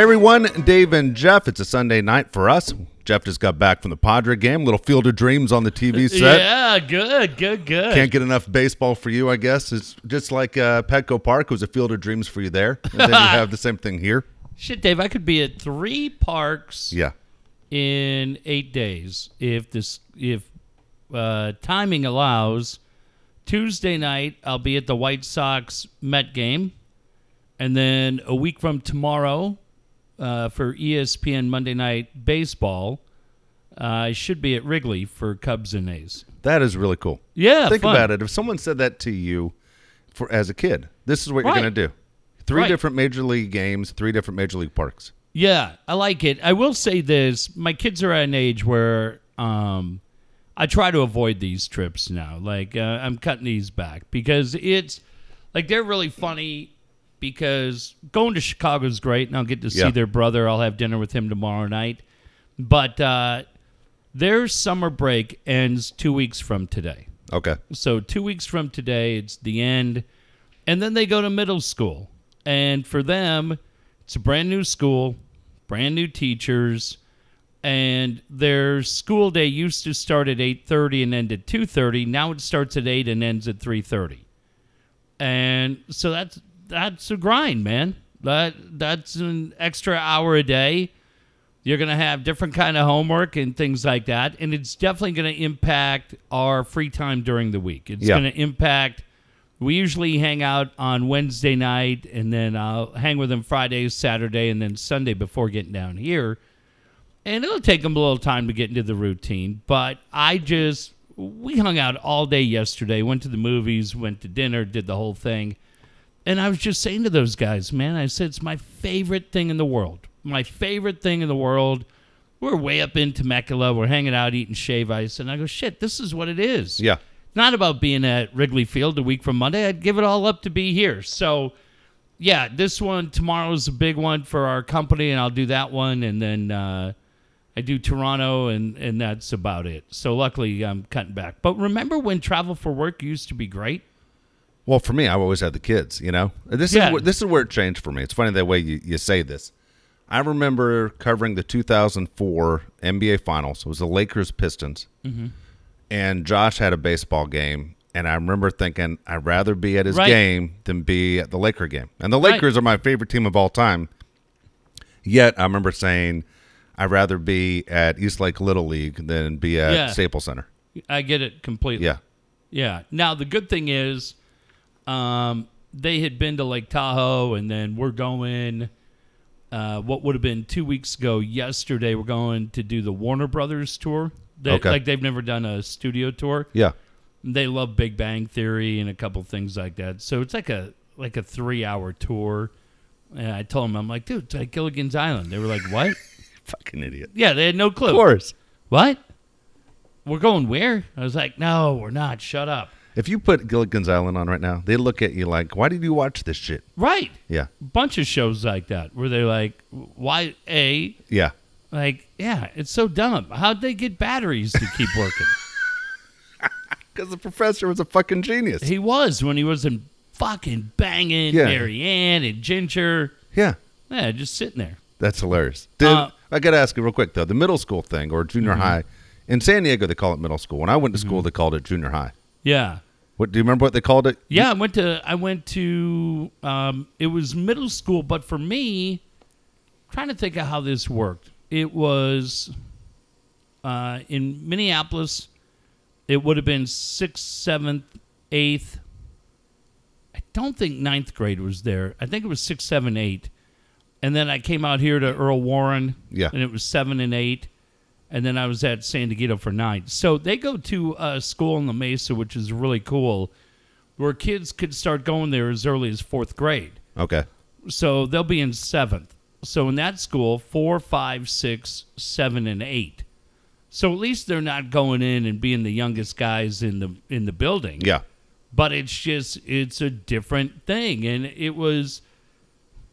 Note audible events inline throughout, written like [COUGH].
Hey everyone, Dave and Jeff. It's a Sunday night for us. Jeff just got back from the Padre game. Little Field of Dreams on the TV [LAUGHS] set. Yeah, good, good, good. Can't get enough baseball for you, I guess. It's just like uh, Petco Park was a Field of Dreams for you there. And then you [LAUGHS] have the same thing here. Shit, Dave, I could be at three parks Yeah. in eight days if this if uh, timing allows. Tuesday night, I'll be at the White Sox Met game, and then a week from tomorrow, uh, for ESPN Monday Night Baseball, uh, I should be at Wrigley for Cubs and A's. That is really cool. Yeah, Think fun. about it. If someone said that to you for as a kid, this is what Right. you're going to do. Three Right. different major league games, three different major league parks. Yeah, I like it. I will say this: my kids are at an age where um, I try to avoid these trips now. Like uh, I'm cutting these back because it's like they're really funny. Because going to Chicago is great, and I'll get to see Yeah. their brother. I'll have dinner with him tomorrow night. But uh, their summer break ends two weeks from today. Okay. So two weeks from today, it's the end, and then they go to middle school, and for them, it's a brand new school, brand new teachers, and their school day used to start at eight thirty and end at two thirty. Now it starts at eight and ends at three thirty, and so that's that's a grind, man. That that's an extra hour a day you're going to have different kind of homework and things like that and it's definitely going to impact our free time during the week it's Yeah. going to impact we usually hang out on wednesday night and then i'll hang with them friday saturday and then sunday before getting down here and it'll take them a little time to get into the routine but i just we hung out all day yesterday went to the movies went to dinner did the whole thing and I was just saying to those guys, man, I said, it's my favorite thing in the world. My favorite thing in the world. We're way up in Temecula. We're hanging out, eating shave ice. And I go, shit, this is what it is. Yeah. Not about being at Wrigley Field a week from Monday. I'd give it all up to be here. So, yeah, this one tomorrow's a big one for our company, and I'll do that one. And then uh, I do Toronto, and, and that's about it. So, luckily, I'm cutting back. But remember when travel for work used to be great? Well, for me, I always had the kids. You know, this Yeah. is where, this is where it changed for me. It's funny the way you, you say this. I remember covering the 2004 NBA Finals. It was the Lakers Pistons, Mm-hmm. and Josh had a baseball game. And I remember thinking, I'd rather be at his Right. game than be at the Laker game. And the Right. Lakers are my favorite team of all time. Yet I remember saying, I'd rather be at East Lake Little League than be at Yeah. Staples Center. I get it completely. Yeah. Yeah. Now the good thing is, um, they had been to Lake Tahoe, and then we're going. Uh, what would have been two weeks ago yesterday? We're going to do the Warner Brothers tour. They, Okay. Like they've never done a studio tour. Yeah. They love Big Bang Theory and a couple things like that. So it's like a like a three hour tour. And I told them, I'm like, dude, it's like Gilligan's Island. They were like, what? [LAUGHS] Fucking idiot. yeah, they had no clue. Of course. What? We're going where? I was like, no, we're not. Shut up. If you put Gilligan's Island on right now, they look at you like, "Why did you watch this shit?" Right. Yeah, bunch of shows like that where they're like, why a yeah. like yeah, it's so dumb. How'd they get batteries to keep working? [LAUGHS] [LAUGHS] Because the professor was a fucking genius. he was when he was in fucking banging Yeah. Mary Ann and Ginger. yeah, Yeah, just sitting there. that's hilarious. Did, Uh, mm-hmm. I got to ask you real quick though, the middle school thing or junior high in San Diego, they call it middle school. When I went to school, they called it junior high. Yeah. What do you remember what they called it? Yeah, I went to I went to um, it was middle school, but for me, trying to think of how this worked. It was uh, in Minneapolis. It would have been sixth, seventh, eighth. I don't think ninth grade was there. I think it was six, seven, eight. And then I came out here to Earl Warren. Yeah. And it was seven and eight. And then I was at San Diego for nine. So they go to a school in the Mesa, which is really cool, where kids could start going there as early as fourth grade. Okay. So they'll be in seventh. So in that school, four, five, six, seven, and eight. So at least they're not going in and being the youngest guys in the in the building Yeah. but it's just it's a different thing and it was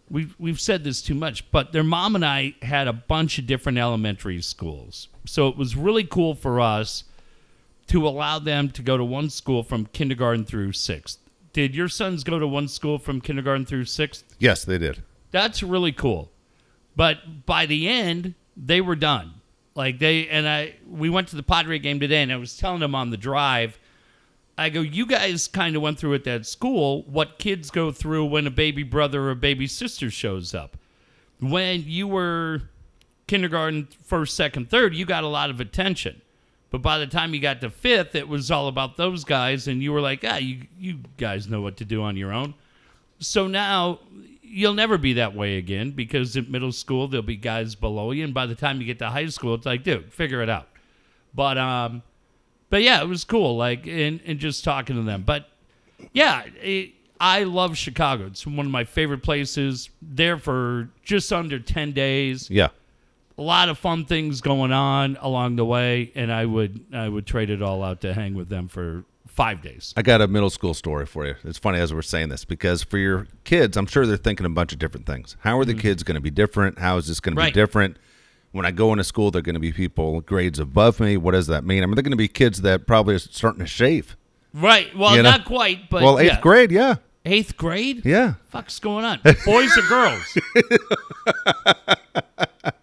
we've we've said this too much but their mom and i had a bunch of different elementary schools so it was really cool for us to allow them to go to one school from kindergarten through sixth did your sons go to one school from kindergarten through sixth Yes, they did. that's really cool But by the end, they were done. Like they and I, we went to the Padre game today, and I was telling them on the drive. I go, you guys kind of went through at that school what kids go through when a baby brother or baby sister shows up. When you were kindergarten, first, second, third, you got a lot of attention. But by the time you got to fifth, it was all about those guys, and you were like, ah, you, you guys know what to do on your own. So now you'll never be that way again because at middle school, there'll be guys below you. And by the time you get to high school, it's like, dude, figure it out. But, um, but yeah, it was cool, like, and, and just talking to them. But yeah, it, I love Chicago. It's one of my favorite places. There for just under 10 days Yeah. a lot of fun things going on along the way, and I would I would trade it all out to hang with them for five days. I got a middle school story for you. It's funny as we're saying this because for your kids, I'm sure they're thinking a bunch of different things. How are the kids going to be different? How is this going to Mm-hmm. Be different? When I go into school, they're going to be people grades above me. What does that mean? I mean, they're going to be kids that probably are starting to shave. Right. Well, You know? not quite, but well, eighth yeah. grade, yeah, Eighth grade. yeah. Fuck's going on? Boys or girls? [LAUGHS]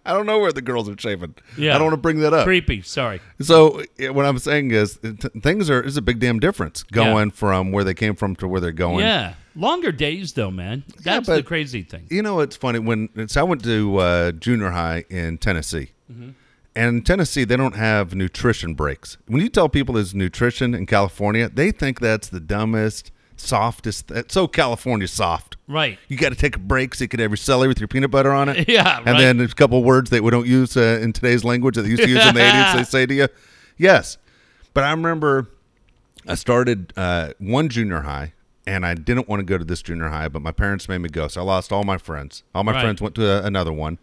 I don't know where the girls are shaving. Yeah. I don't want to bring that up. Creepy. Sorry. So eh, what I'm saying is, th- things are is a big damn difference going from where they came from to where they're going. Yeah. Longer days though, man. That's the but- crazy thing. You know, it's funny when so I went to uh, junior high in Tennessee, Mm-hmm. and in Tennessee they don't have nutrition breaks. When you tell people there's nutrition in California, they think that's the dumbest, softest. It's so California soft. Right. You got to take a break so you could have your celery with your peanut butter on it. [LAUGHS] Yeah, and right. then there's a couple words that we don't use uh, in today's language that they used to use in the [LAUGHS] 80s. They say to you, yes. But I remember I started uh, one junior high, and I didn't want to go to this junior high, but my parents made me go. So I lost all my friends. All my Right. friends went to a, another one,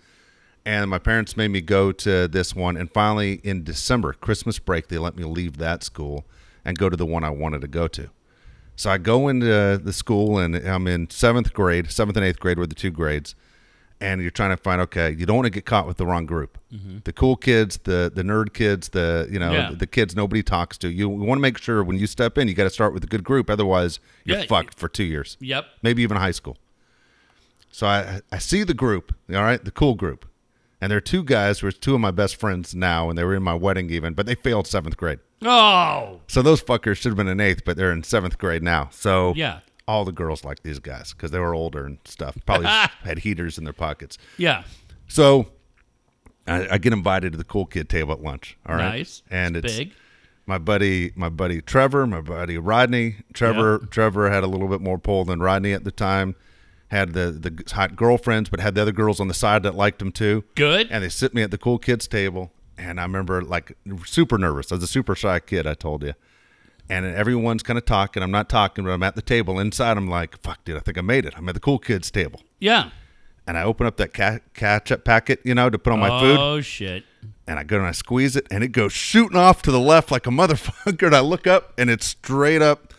and my parents made me go to this one. And finally, in December, Christmas break, they let me leave that school and go to the one I wanted to go to. So I go into the school, and I'm in seventh grade, seventh and eighth grade were the two grades. And you're trying to find okay, you don't want to get caught with the wrong group. The cool kids, the the nerd kids, the you know Mm-hmm. Yeah. the kids nobody talks to. You, want to make sure when you step in, you got to start with a good group. Otherwise, you're Yeah. fucked for two years, Yep. maybe even high school. So I I see the group, all right, the cool group, and there are two guys who are two of my best friends now, and they were in my wedding even, but they failed seventh grade. Oh. So those fuckers should have been in eighth, but they're in seventh grade now. So Yeah. All the girls like these guys because they were older and stuff. Probably [LAUGHS] had heaters in their pockets. Yeah. So I, I get invited to the cool kid table at lunch. All right, Nice. and It's it's big. my buddy, my buddy Trevor, my buddy Rodney. Trevor, Trevor had a little bit more pull than Rodney at the time. Had the the hot girlfriends, but had the other girls on the side that liked him too. Good. And they sit me at the cool kids table, and I remember like super nervous. I was a super shy kid. I told you. And everyone's kind of talking. I'm not talking, but I'm at the table. Inside, I'm like, "Fuck, dude! I think I made it. I'm at the cool kids table." yeah. And I open up that ca- ketchup packet, you know, to put on my food Oh shit. and I go and I squeeze it, and it goes shooting off to the left like a [LAUGHS] motherfucker. And I look up, and it's straight up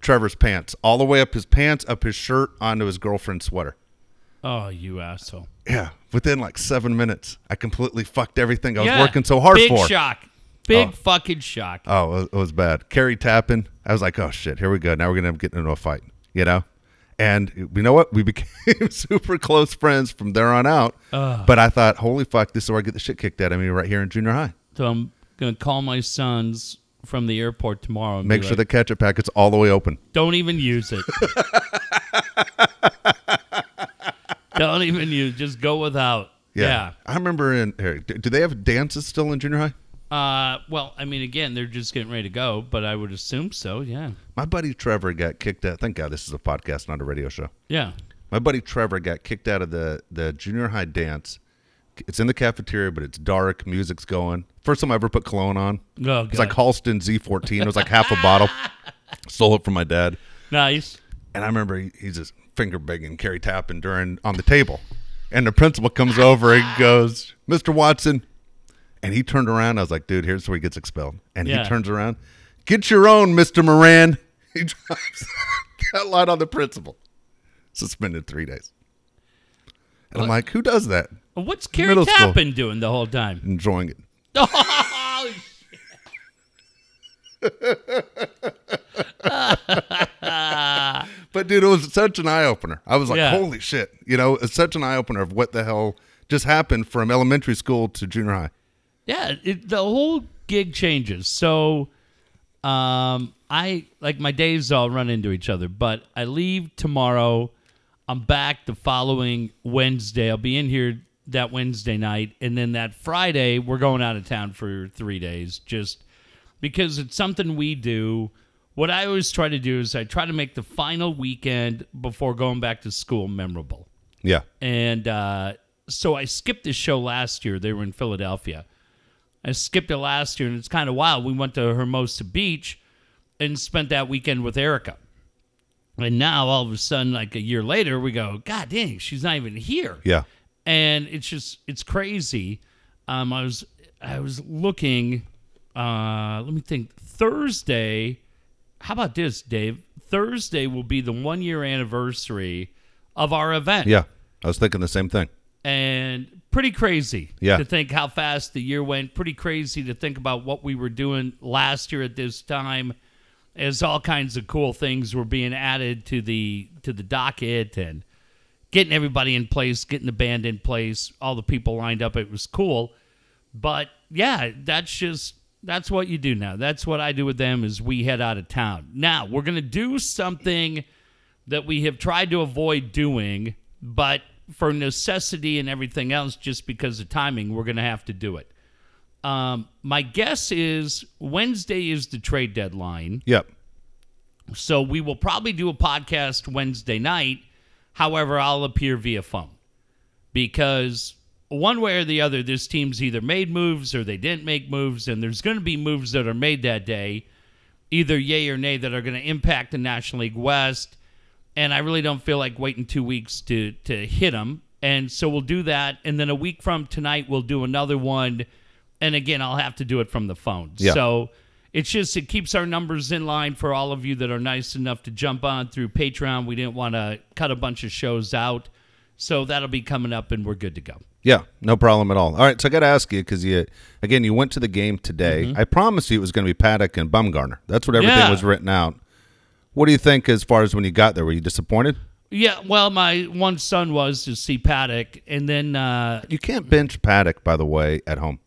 Trevor's pants, all the way up his pants, up his shirt, onto his girlfriend's sweater. Oh, you asshole. Yeah, within like seven minutes, I completely fucked everything I was yeah. working so hard Big for. shock. Big Oh. fucking shock. Oh, it was, bad. Kerry Tappin. I was like, oh shit, here we go. Now we're gonna get into a fight, you know. And you know what? We [LAUGHS] became super close friends from there on out. But I thought, holy fuck, this is where I get the shit kicked out of me right here in junior high. So I'm gonna call my sons from the airport tomorrow and Make sure like, the ketchup packet's all the way open. don't even use it. [LAUGHS] don't even use. Just go without. Yeah. I remember in here. Do they have dances still in junior high? Uh, well, I mean, again, they're just getting ready to go, but I would assume so. Yeah. My buddy Trevor got kicked out. Thank God this is a podcast, not a radio show. Yeah. My buddy Trevor got kicked out of the the junior high dance. It's in the cafeteria, but it's dark. Music's going. First time I ever put cologne on. Oh, It's like Halston Z14. It was like half a bottle. [LAUGHS] Stole it from my dad. nice. And I remember he, he's just finger begging Carrie Tappin during on the table. And the principal comes over and goes, Mr. Watson. And he turned around. I was like, dude, here's where he gets expelled. And Yeah. he turns around, get your own, Mr. Moran. [LAUGHS] He drops [LAUGHS] that line on the principal. Suspended three days. And I'm like, who does that? What's Carrie Middle school. Doing the whole time? Enjoying it. [LAUGHS] Oh, But dude, it was such an eye opener. I was like, Yeah. holy shit. You know, it's such an eye opener of what the hell just happened from elementary school to junior high. Yeah, it, the whole gig changes. So, um, I like my days all run into each other, but I leave tomorrow. I'm back the following Wednesday. I'll be in here that Wednesday night, and then that Friday we're going out of town for three days, just because it's something we do. What I always try to do is I try to make the final weekend before going back to school memorable. Yeah. And uh, so I skipped this show last year. They were in Philadelphia. I skipped it last year, and it's kind of wild. We went to Hermosa Beach and spent that weekend with Erica. And now, all of a sudden, like a year later, we go, God dang, she's not even here. Yeah. And it's just, it's crazy. Um, I was, I was looking. Uh, let me think. Thursday. How about this, Dave? Thursday will be the one year anniversary of our event Yeah. I was thinking the same thing. And pretty crazy Yeah. to think how fast the year went. Pretty crazy to think about what we were doing last year at this time, as all kinds of cool things were being added to the to the docket and getting everybody in place, getting the band in place, all the people lined up. It was cool, but yeah, that's just that's what you do now. That's what I do with them. Is we head out of town. Now we're gonna do something that we have tried to avoid doing, but for necessity and everything else, just because of timing, we're going to have to do it. Um, my guess is Wednesday is the trade deadline. Yep. So we will probably do a podcast Wednesday night. However, I'll appear via phone because one way or the other, this team's either made moves or they didn't make moves, and there's going to be moves that are made that day, either yay or nay, that are going to impact the National League West. And I really don't feel like waiting two weeks to to hit them. And so we'll do that, and then a week from tonight we'll do another one. And again, I'll have to do it from the phone. Yeah. So it's just it keeps our numbers in line for all of you that are nice enough to jump on through Patreon. We didn't want to cut a bunch of shows out, so that'll be coming up, and we're good to go. Yeah, no problem at all. All right, so I got to ask you because you again you went to the game today. I promised you it was going to be Paddack and Bumgarner. That's what everything Mm-hmm. Yeah. was written out. What do you think as far as when you got there? Were you disappointed? Yeah, well, my one son was to see Paddack, and then uh, You can't bench Paddack, by the way, at home.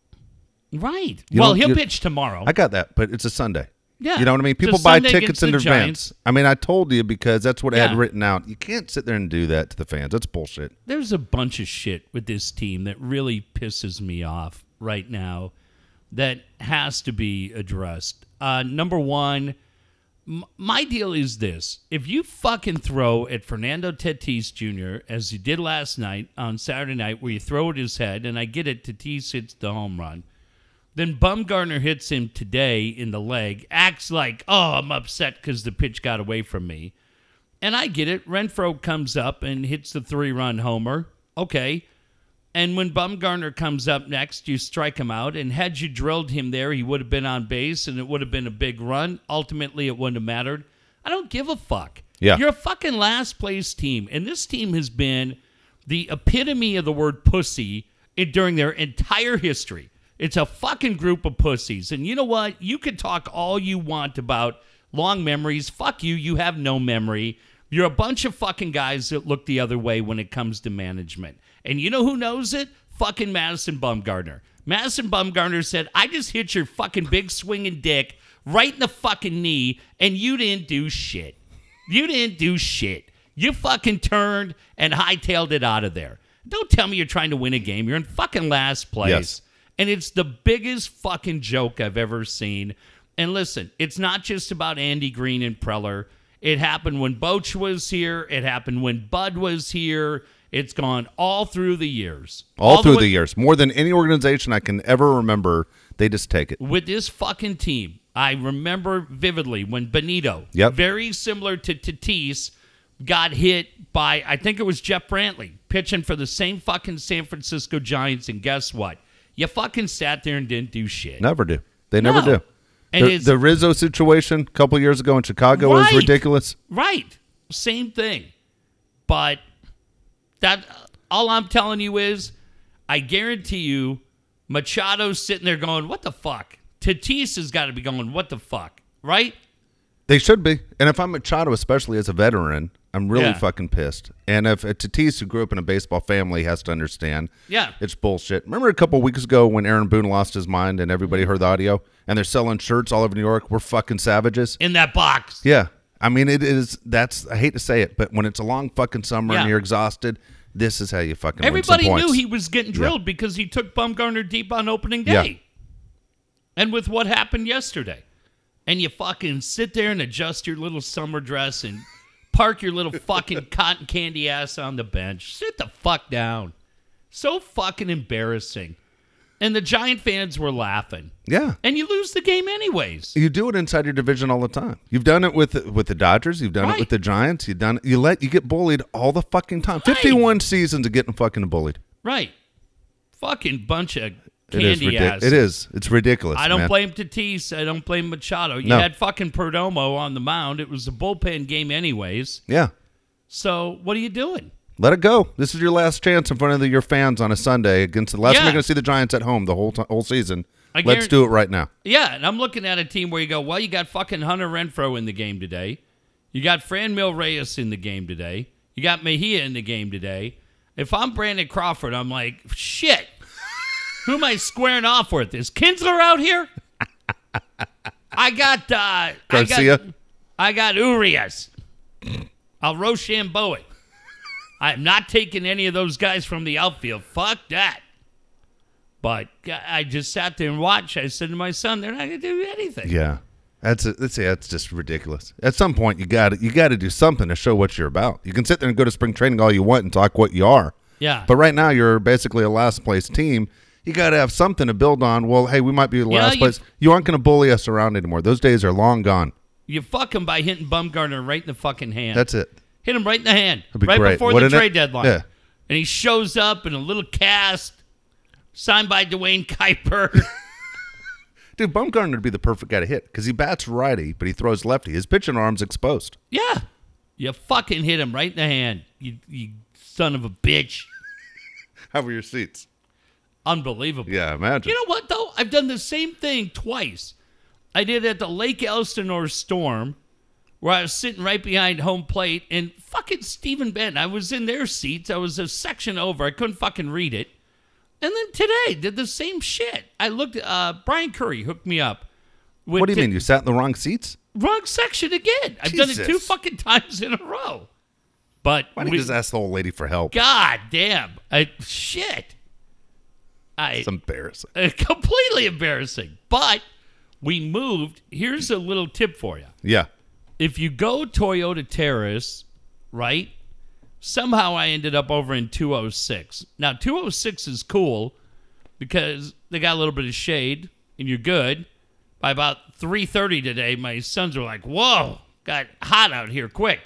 right. You well, he'll pitch tomorrow. I got that, but it's a Sunday. Yeah, You know what I mean? People buy Sunday tickets in the advance. Giants. I mean, I told you because that's what I Yeah. had written out. You can't sit there and do that to the fans. That's bullshit. There's a bunch of shit with this team that really pisses me off right now that has to be addressed. Uh, number one, my deal is this. If you fucking throw at Fernando Tatis Jr., as you did last night on Saturday night, where you throw at his head, and I get it, Tatis hits the home run, then Bumgarner hits him today in the leg, acts like, oh, I'm upset because the pitch got away from me. And I get it. Renfroe comes up and hits the three run homer. Okay. And when Bumgarner comes up next, you strike him out. And had you drilled him there, he would have been on base and it would have been a big run. Ultimately, it wouldn't have mattered. I don't give a fuck. Yeah. You're a fucking last place team. And this team has been the epitome of the word pussy during their entire history. It's a fucking group of pussies. And you know what? You can talk all you want about long memories. Fuck you. You have no memory. You're a bunch of fucking guys that look the other way when it comes to management. And you know who knows it? Fucking Madison Bumgarner. Madison Bumgarner said, I just hit your fucking big swinging dick right in the fucking knee, and you didn't do shit. You didn't do shit. You fucking turned and hightailed it out of there. Don't tell me you're trying to win a game. You're in fucking last place. Yes. And it's the biggest fucking joke I've ever seen. And listen, it's not just about Andy Green and Preller. It happened when Boch was here. It happened when Bud was here. It's gone all through the years. All, through way- the years, more than any organization I can ever remember, they just take it. with this fucking team, I remember vividly when Benito, Yep. very similar to Tatis, got hit by I think it was Jeff Brantley pitching for the same fucking San Francisco Giants, and guess what? You fucking sat there and didn't do shit. Never do. They never No. do. And The, the Rizzo situation a couple years ago in Chicago was ridiculous. Right. Same thing. But that all I'm telling you is I guarantee you Machado's sitting there going, What the fuck? Tatis has got to be going, What the fuck? Right? They should be. And if I'm Machado, especially as a veteran, I'm really Yeah. fucking pissed. And if uh, Tatis, who grew up in a baseball family, has to understand, Yeah. it's bullshit. Remember a couple weeks ago when Aaron Boone lost his mind and Mm-hmm. everybody heard the audio, and they're selling shirts all over New York. We're fucking savages. In that box. Yeah, I mean it is. That's I hate to say it, but when it's a long fucking summer Yeah. and you're exhausted, this is how you fucking Everybody knew he was getting drilled because he took Bumgarner deep on opening day. Yeah. And with what happened yesterday. And you fucking sit there and adjust your little summer dress and [LAUGHS] park your little fucking cotton candy ass on the bench. Sit the fuck down. So fucking embarrassing. And the Giant fans were laughing. Yeah. And you lose the game anyways. You do it inside your division all the time. You've done it with with the Dodgers. You've done Right. it with the Giants. You've done it. You let you get bullied all the fucking time. Fifty-one seasons of getting fucking bullied. Right. Fucking bunch of It is. candy ridic- ass. It is. It's ridiculous. I don't man. blame Tatis. I don't blame Machado. You No. had fucking Perdomo on the mound. It was a bullpen game, anyways. Yeah. So what are you doing? Let it go. This is your last chance in front of the, your fans on a Sunday against the last time you're going to see the Giants at home the whole ti- whole season. Let's do it right now. Yeah, and I'm looking at a team where you go, well, you got fucking Hunter Renfroe in the game today. You got Franmil Reyes in the game today. You got Mejia in the game today. If I'm Brandon Crawford, I'm like, shit. [LAUGHS] Who am I squaring off with? Is Kinsler out here? I got uh Garcia? I got, I got Urias. I'll Rochambeau it. I'm not taking any of those guys from the outfield. Fuck that. But I just sat there and watched. I said to my son, they're not going to do anything. Yeah. That's it. That's, yeah, that's just ridiculous. At some point, you got to you got to do something to show what you're about. You can sit there and go to spring training all you want and talk what you are, Yeah. but right now you're basically a last place team. You got to have something to build on. Well, hey, we might be the Yeah, last you- place. You aren't going to bully us around anymore. Those days are long gone. you fuck him by hitting Bumgarner right in the fucking hand. That's it. Hit him right in the hand. Be right great, before the wouldn't it? trade deadline. Yeah. And he shows up in a little cast signed by Duane Kuiper. [LAUGHS] Dude, Bumgarner would be the perfect guy to hit because he bats righty, but he throws lefty. His pitching arm's exposed. yeah. You fucking hit him right in the hand. You, you son of a bitch. [LAUGHS] How were your seats? Unbelievable. Yeah, imagine. You know what though? I've done the same thing twice. I did it at the Lake Elsinore Storm, where I was sitting right behind home plate, and fucking Stephen Benton. I was in their seats. I was a section over. I couldn't fucking read it. And then today did the same shit. I looked. Uh, Brian Curry hooked me up. With what do you t- mean? You sat in the wrong seats? Wrong section again. I've done it two fucking [LAUGHS] times in a row. But Why didn't we- you just ask the old lady for help? God damn, I shit. I It's embarrassing. uh, [LAUGHS] completely embarrassing. But we moved. Here's a little tip for you. Yeah. If you go Toyota Terrace, right? Somehow I ended up over in 206. Now 206 is cool because they got a little bit of shade and you're good. By about 3:30 today, my sons were like, "Whoa, got hot out here quick."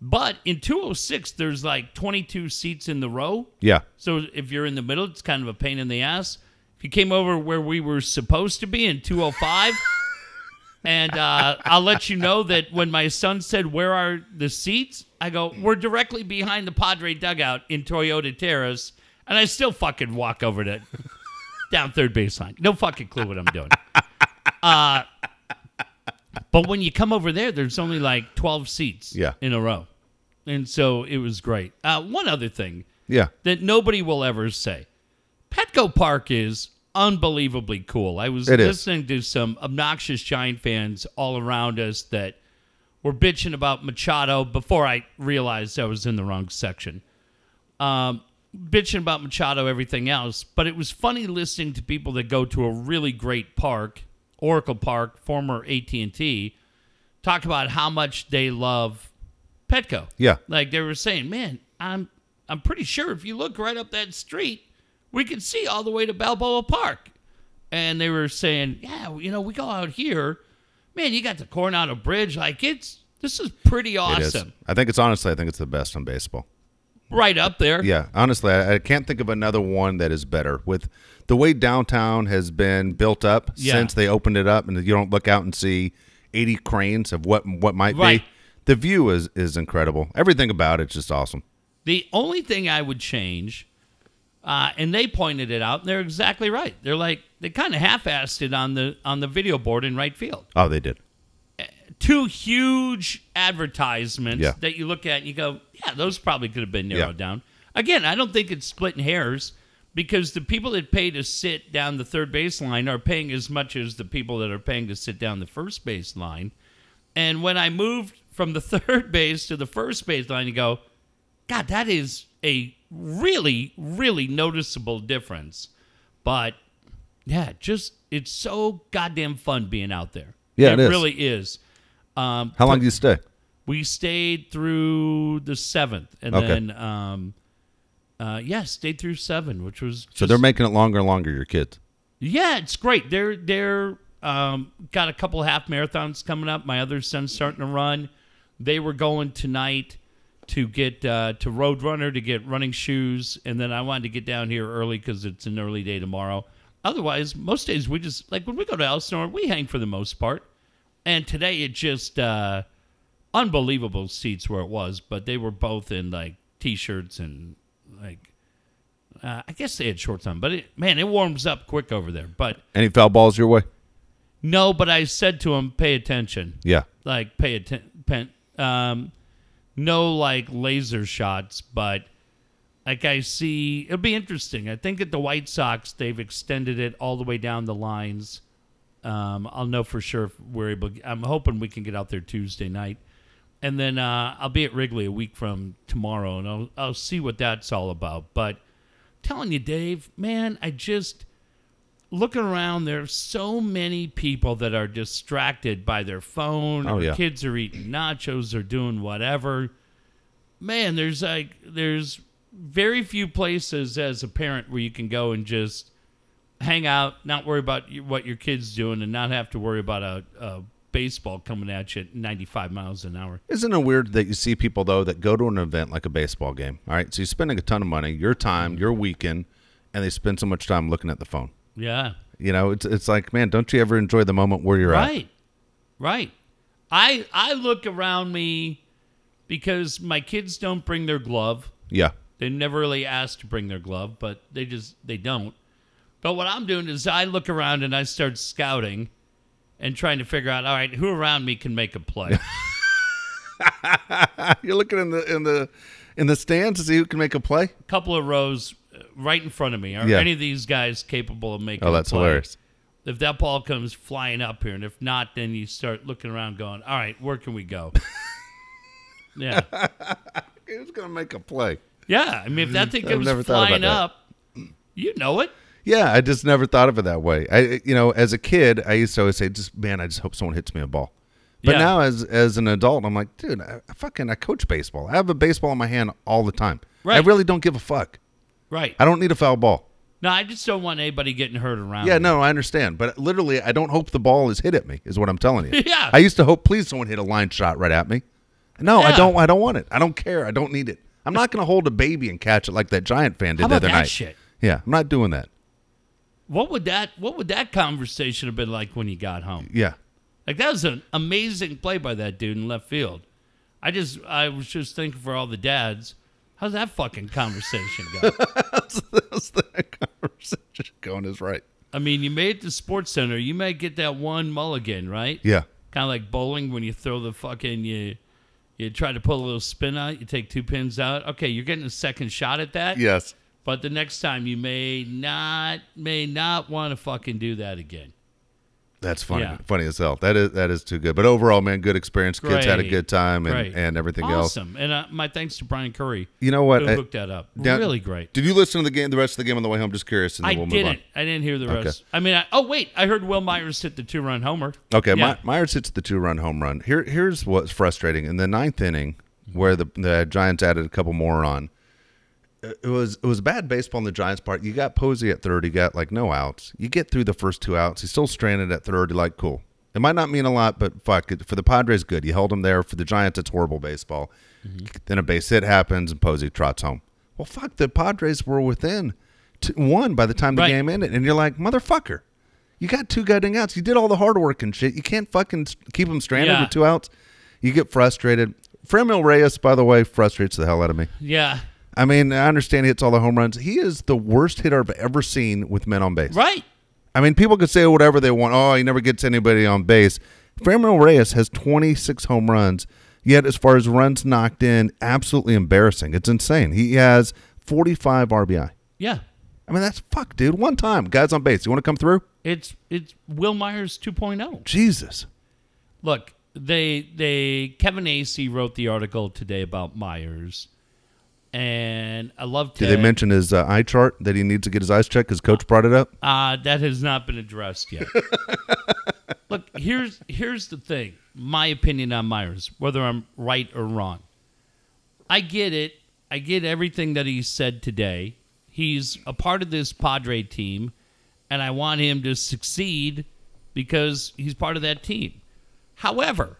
But in 206 there's like 22 seats in the row. Yeah. So if you're in the middle, it's kind of a pain in the ass. If you came over where we were supposed to be in 205, and uh, I'll let you know that when my son said, Where are the seats? I go, We're directly behind the Padre dugout in Toyota Terrace. And I still fucking walk over to down third baseline. No fucking clue what I'm doing. Uh, but when you come over there, there's only like 12 seats Yeah. in a row. And so it was great. Uh, one other thing Yeah. that nobody will ever say. Petco Park is unbelievably cool. I was It is. listening to some obnoxious Giant fans all around us that were bitching about Machado before I realized I was in the wrong section. Um, bitching about Machado, everything else, but it was funny listening to people that go to a really great park, Oracle Park, former AT&T, talk about how much they love Petco. Yeah. Like they were saying, man, I'm I'm pretty sure if you look right up that street, we can see all the way to Balboa Park. And they were saying, yeah, you know, we go out here, man, you got the Coronado Bridge, like it's this is pretty It is. awesome, I think it's honestly, I think it's the best on baseball. right up there. Yeah, honestly, I, I can't think of another one that is better. With the way downtown has been built up Yeah. since they opened it up, and you don't look out and see eighty cranes of what what might Right. be. The view is is incredible. Everything about it's just awesome. The only thing I would change, uh, and they pointed it out, and they're exactly right. They're like they kind of half-assed it on the on the video board in right field. Oh, they did. two huge advertisements Yeah. that you look at and you go, yeah, those probably could have been narrowed Yeah. down. Again, I don't think it's splitting hairs because the people that pay to sit down the third baseline are paying as much as the people that are paying to sit down the first baseline. And when I moved from the [LAUGHS] third base to the first baseline, you go, God, that is a really, really noticeable difference. But yeah, just it's so goddamn fun being out there. Yeah, it it is. really is. Um, How long do you stay? we stayed through the seventh, and Okay. then um, uh, yeah, stayed through seven, which was So they're making it longer and longer. Your kids. yeah, it's great. They're they're um, got a couple half marathons coming up. My other son's starting to run. They were going tonight to get uh, to Roadrunner to get running shoes, and then I wanted to get down here early because it's an early day tomorrow. Otherwise, most days we just like when we go to Elsinore, we hang for the most part. And today it just uh, unbelievable seats where it was, but they were both in like t-shirts and like uh, I guess they had shorts on, but it, man, it warms up quick over there. But Any foul balls your way? no, but I said to him, pay attention, Yeah. like pay attention. Um, no like laser shots, but like I see, it'll be interesting. I think at the White Sox they've extended it all the way down the lines. Um, I'll know for sure if we're able. I'm hoping we can get out there Tuesday night, and then uh, I'll be at Wrigley a week from tomorrow, and I'll I'll see what that's all about. But telling you, Dave, man, I just looking around. there are so many people that are distracted by their phone. Oh, yeah. kids are eating nachos or doing whatever. Man, there's like there's very few places as a parent where you can go and just hang out, not worry about what your kid's doing, and not have to worry about a, a baseball coming at you at 95 miles an hour. Isn't it weird that you see people though that go to an event like a baseball game? All right, so you're spending a ton of money, your time, your weekend, and they spend so much time looking at the phone. Yeah. You know, it's it's like, man, don't you ever enjoy the moment where you're at? Right. Right. I I look around me because my kids don't bring their glove. Yeah, They never really ask to bring their glove, but they just they don't. But what I'm doing is I look around and I start scouting and trying to figure out, all right, who around me can make a play. [LAUGHS] [LAUGHS] you're looking in the in the in the stands to see who can make a play. a couple of rows right in front of me. Are Yeah. any of these guys capable of making Oh, a that's play? hilarious. If that ball comes flying up here, and if not, then you start looking around going, all right, where can we go? [LAUGHS] yeah. [LAUGHS] Who's gonna make a play? Yeah, I mean, if that thing I've comes never thought flying about up, you know it. Yeah, I just never thought of it that way. I, you know, as a kid, I used to always say, "Just man, I just hope someone hits me a ball." But Yeah. now, as as an adult, I'm like, dude, I, I fucking I coach baseball. I have a baseball in my hand all the time. I Right. really don't give a fuck. Right. I don't need a foul ball. No, I just don't want anybody getting hurt around. Yeah, me. no, I understand, but literally, I don't hope the ball is hit at me. Is what I'm telling you. [LAUGHS] Yeah. I used to hope, please, someone hit a line shot right at me. No, I don't. I don't want it. I don't care. I don't need it. I'm not going to hold a baby and catch it like that giant fan did How the other that night. shit? Yeah, I'm not doing that. What would that What would that conversation have been like when you got home? Yeah. Like that was an amazing play by that dude in left field. I just I was just thinking for all the dads, how's that fucking conversation [LAUGHS] go? That's the conversation going is right. I mean, you made it to Sports Center, you might get that one mulligan, right? Yeah. Kind of like bowling when you throw the fucking you you try to pull a little spin out, you take two pins out. Okay, you're getting a second shot at that. Yes. But the next time you may not may not want to fucking do that again. That's funny. Yeah. Funny as hell. That is that is too good. But overall, man, good experience. Kids had a good time and, Great. and everything else. Awesome. And uh, my thanks to Brian Curry You know what? who I- hooked that up. now- really great. Did you listen to the game, the rest of the game on the way home? Just curious, and I we'll didn't. I didn't hear the Okay. rest. I mean, I, oh wait, I heard Wil Myers hit the two-run homer. Okay, Yeah. My, Myers hits the two-run home run. Here, here's what's frustrating. In the ninth inning, where the the Giants added a couple more on, it was it was bad baseball on the Giants' part. You got Posey at third. You got like no outs. You get through the first two outs. He's still stranded at third. You're like, cool. It might not mean a lot, but fuck it. For the Padres, good. You held him there. For the Giants, it's horrible baseball. Mm-hmm. Then a base hit happens and Posey trots home. Well, fuck. The Padres were within t- one by the time the Right. game ended, and you're like, motherfucker. You got two goddamn outs. You did all the hard work and shit. You can't fucking keep them stranded Yeah. with two outs. You get frustrated. Franmil Reyes, by the way, frustrates the hell out of me. Yeah. I mean, I understand he hits all the home runs. He is the worst hitter I've ever seen with men on base. Right. I mean, people could say whatever they want. Oh, he never gets anybody on base. Franmil Reyes has 26 home runs, yet as far as runs knocked in, absolutely embarrassing. It's insane. He has 45 RBI. Yeah. I mean, that's fuck, dude. One time, guys on base. You want to come through? It's it's Wil Myers 2.0. Jesus. Look, they they Kevin Acee wrote the article today about Myers, and I love to. Did they mention his uh, eye chart that he needs to get his eyes checked? His coach brought it up. Uh, that has not been addressed yet. [LAUGHS] Look, here's here's the thing. My opinion on Myers, whether I'm right or wrong. I get it. I get everything that he said today. He's a part of this Padre team, and I want him to succeed because he's part of that team. However,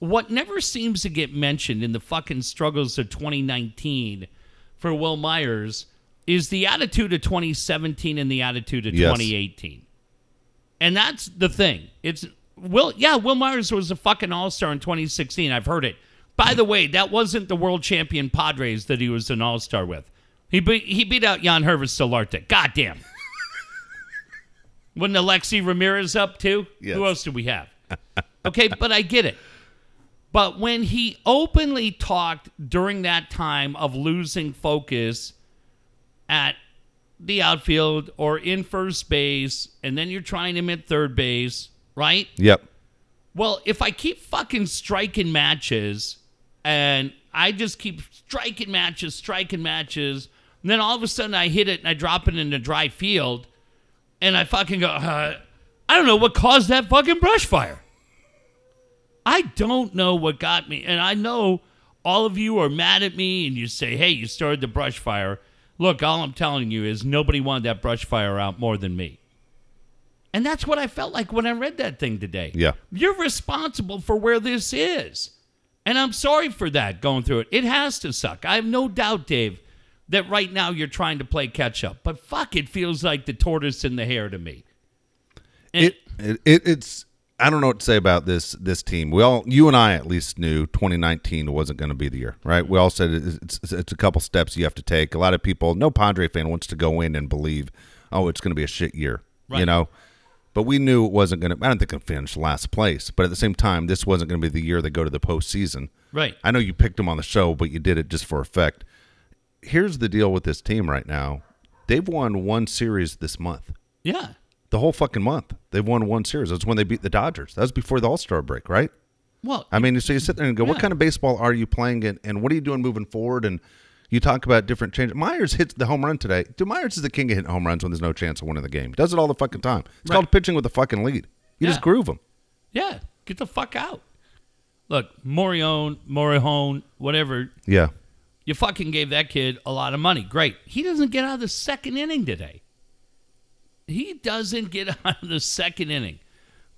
what never seems to get mentioned in the fucking struggles of 2019 for Wil Myers is the attitude of 2017 and the attitude of Yes. 2018. And that's the thing. It's Will yeah, Wil Myers was a fucking all-star in 2016. I've heard it. By the way, that wasn't the world champion Padres that he was an all-star with. He beat he beat out Yangervis Solarte. Goddamn. [LAUGHS] Wasn't Alexei Ramirez up too? Yes. Who else do we have? Okay, but I get it. But when he openly talked during that time of losing focus at the outfield or in first base, and then you're trying him at third base, right? Yep. Well, if I keep fucking striking matches and I just keep striking matches, striking matches, and then all of a sudden I hit it and I drop it in the dry field and I fucking go, uh, I don't know what caused that fucking brush fire. I don't know what got me. And I know all of you are mad at me and you say, hey, you started the brush fire. Look, all I'm telling you is nobody wanted that brush fire out more than me. And that's what I felt like when I read that thing today. Yeah. You're responsible for where this is. And I'm sorry for that going through it. It has to suck. I have no doubt, Dave, that right now you're trying to play catch up. But fuck, it feels like the tortoise and the hare to me. And It, it, it it's I don't know what to say about this this team. We all you and I at least knew 2019 wasn't going to be the year, right? We all said it's, it's it's a couple steps you have to take. A lot of people, no Padre fan wants to go in and believe, oh, it's going to be a shit year, you know. But we knew it wasn't going to. I don't think it finished last place. But at the same time, this wasn't going to be the year they go to the postseason. right. I know you picked them on the show, but you did it just for effect. Here's the deal with this team right now. They've won one series this month. Yeah. The whole fucking month. They've won one series. That's when they beat the Dodgers. That was before the All Star break, right? Well, I mean, so you sit there and go, what kind of baseball are you playing and, and what are you doing moving forward? And you talk about different changes. Myers hits the home run today. Dude, Myers is the king of hitting home runs when there's no chance of winning the game. Does it all the fucking time. It's Right. called pitching with a fucking lead. You just groove them. yeah. Get the fuck out. Look, Morion, Morihone, whatever. Yeah. You fucking gave that kid a lot of money. Great. He doesn't get out of the second inning today. He doesn't get [LAUGHS] out of the second inning.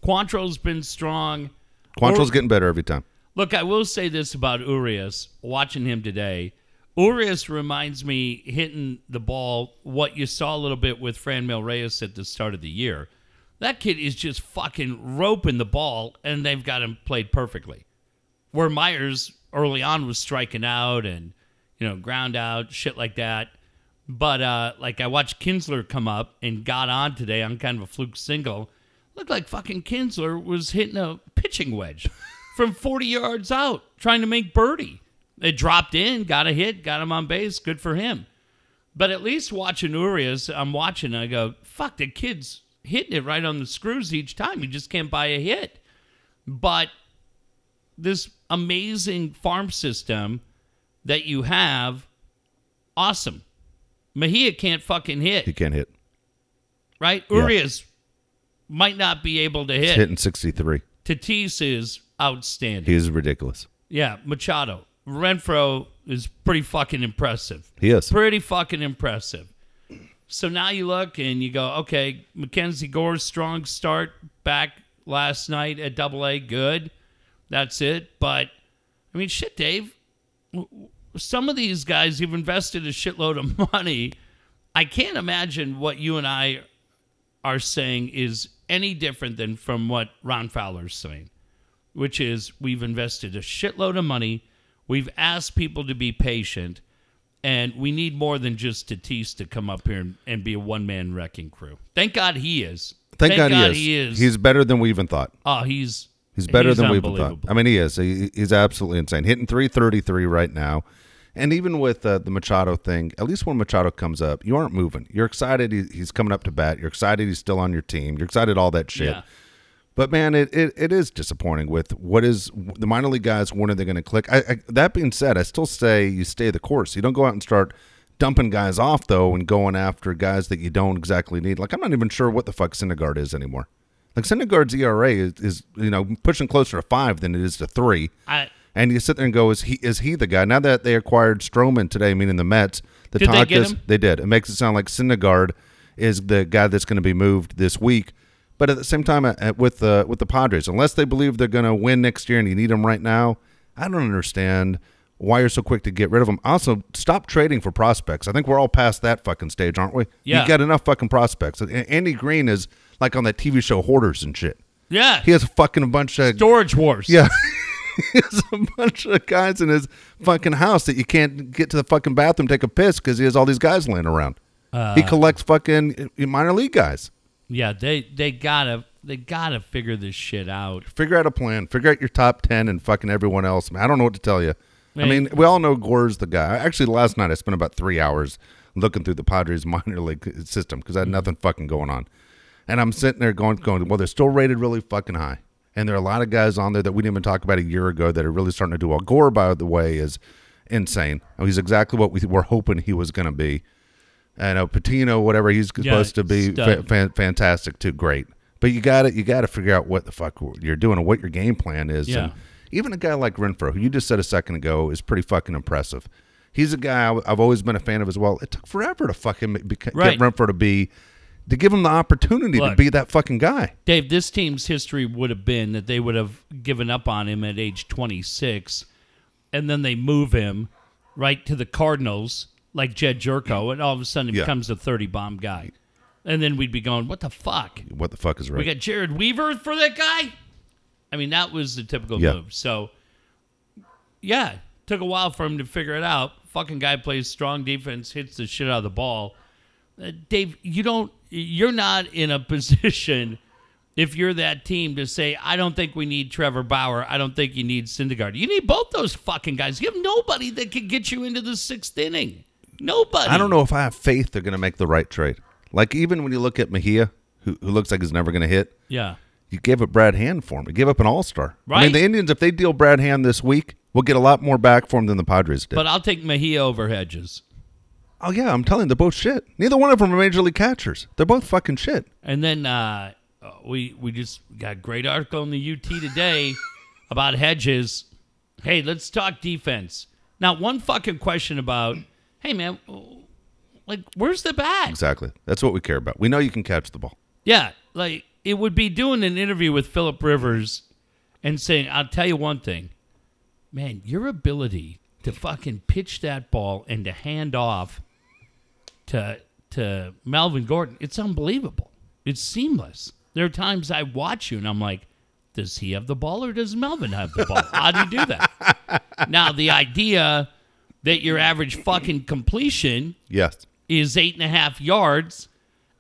Quantrill's been strong. Quantrill's Or- getting better every time. Look, I will say this about Urias, watching him today. Urias reminds me hitting the ball what you saw a little bit with Franmil Reyes at the start of the year. That kid is just fucking roping the ball, and they've got him played perfectly. Where Myers early on was striking out and, you know, ground out, shit like that. But uh, like I watched Kinsler come up and got on today on kind of a fluke single. Looked like fucking Kinsler was hitting a pitching wedge [LAUGHS] from 40 yards out, trying to make birdie. It dropped in, got a hit, got him on base. Good for him. But at least watching Urias, I'm watching. I go, fuck, the kid's hitting it right on the screws each time. He just can't buy a hit. But this amazing farm system that you have, awesome. Mejia can't fucking hit, He can't hit. right? Yeah. Urias might not be able to He's hit. hitting 63. Tatis is outstanding. He is ridiculous. yeah, Machado. Renfroe is pretty fucking impressive. He is. Pretty fucking impressive. So now you look and you go, okay, Mackenzie Gore's strong start back last night at Double A, good. That's it. But I mean, shit, Dave. Some of these guys you've invested a shitload of [LAUGHS] money. I can't imagine what you and I are saying is any different than from what Ron Fowler's saying, which is we've invested a shitload of money. We've asked people to be patient, and we need more than just Tatis to come up here and, and be a one man wrecking crew. Thank God he is. Thank, God, he, is. he is. He's better than we even thought. oh, he's He's better He's than we thought. I mean, he is. He, he's absolutely insane. Hitting 333 right now. And even with uh, the Machado thing, at least when Machado comes up, you aren't moving. You're excited he's coming up to bat. You're excited he's still on your team. You're excited all that shit. Yeah. But man, it, it, it is disappointing with what is the minor league guys. When are they going to click? I, I, that being said, I still say you stay the course. You don't go out and start dumping guys off though, and going after guys that you don't exactly need. Like I'm not even sure what the fuck Syndergaard is anymore. Like Syndergaard's ERA is, is you know pushing closer to five than it is to three. I And you sit there and go, is he is he the guy? Now that they acquired Stroman today, meaning the Mets, the Did they talk get is him? they did. It makes it sound like Syndergaard is the guy that's going to be moved this week. But at the same time, uh, with the with the Padres, unless they believe they're going to win next year and you need them right now, I don't understand why you're so quick to get rid of them. Also, stop trading for prospects. I think we're all past that fucking stage, aren't we? Yeah. You got enough fucking prospects. Andy Green is like on that TV show Hoarders and shit. yeah. He has fucking a bunch of Storage wars. yeah. [LAUGHS] [LAUGHS] There's a bunch of guys in his fucking house that you can't get to the fucking bathroom take a piss because he has all these guys laying around. Uh, he collects fucking minor league guys. Yeah. They they gotta they gotta figure this shit out. Figure out a plan. Figure out your top ten and fucking everyone else. Man, I don't know what to tell you. I mean, we all know Gore's the guy. Actually, last night I spent about three hours looking through the Padres [LAUGHS] minor league system because I had nothing fucking going on, and I'm sitting there going, going, well, they're still rated really fucking high, and there are a lot of guys on there that we didn't even talk about a year ago that are really starting to do well. Gore, by the way, is insane. Oh, he's exactly what we were hoping he was going to be. I know Patino, whatever he's supposed to be, fa- fan- fantastic too, great. But you got to you got to figure out what the fuck you're doing and what your game plan is. Yeah. And even a guy like Renfroe, who you just said a second ago, is pretty fucking impressive. He's a guy I've always been a fan of as well. It took forever to fucking beca- Right. get Renfroe to be to give him the opportunity to be that fucking guy. Dave, this team's history would have been that they would have given up on him at age 26, and then they move him right to the Cardinals, like Jedd Gyorko, and all of a sudden he Yeah. becomes a 30 bomb guy. And then we'd be going, what the fuck? What the fuck is right? We got Jered Weaver for that guy? I mean, that was the typical Yeah. move. So, yeah, took a while for him to figure it out. Fucking guy plays strong defense, hits the shit out of the ball. Uh, Dave, you don't, you're not in a [LAUGHS] position if you're that team to say, I don't think we need Trevor Bauer. I don't think you need Syndergaard. You need both those fucking guys. You have nobody that can get you into the sixth inning. Nobody. I don't know if I have faith they're going to make the right trade. Like even when you look at Mejia, who, who looks like he's never going to hit, Yeah. you gave up Brad Hand for him. You gave up an All Star. Right. I mean, the Indians, if they deal Brad Hand this week, we'll get a lot more back for him than the Padres did. But I'll take Mejia over Hedges. Oh yeah, I'm telling you, they're both shit. Neither one of them are major league catchers. They're both fucking shit. And then uh, we we just got a great article in the UT today [LAUGHS] about Hedges. Hey, let's talk defense. Now, one fucking question about, hey man, like where's the bat? Exactly. That's what we care about. We know you can catch the ball. Yeah, like it would be doing an interview with Philip Rivers and saying, "I'll tell you one thing, man, your ability to fucking pitch that ball and to hand off to to Melvin Gordon, it's unbelievable. It's seamless. There are times I watch you and I'm like, does he have the ball or does Melvin have the ball? How do you do that? [LAUGHS] now, the idea that your average fucking completion Yes. is eight and a half yards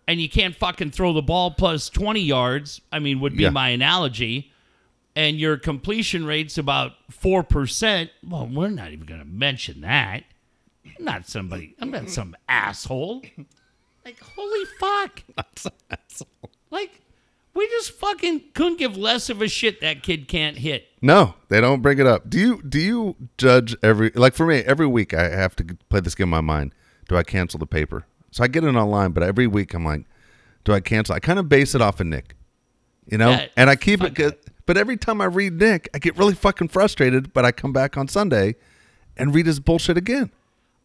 and you can't fucking throw the ball plus 20 yards, I mean, would be Yeah. my analogy, and your completion rate's about 4%, well, we're not even going to mention that. I'm not somebody, I'm not some asshole. Like, holy fuck. [LAUGHS] Not some asshole. Like, we just fucking couldn't give less of a shit that kid can't hit. No, they don't bring it up. Do you do you judge every like for me every week I have to play this game in my mind. Do I cancel the paper? So I get it online, but every week I'm like, do I cancel? I kind of base it off of Nick, you know, Yeah, and I keep it. Good, but every time I read Nick, I get really fucking frustrated. But I come back on Sunday and read his bullshit again.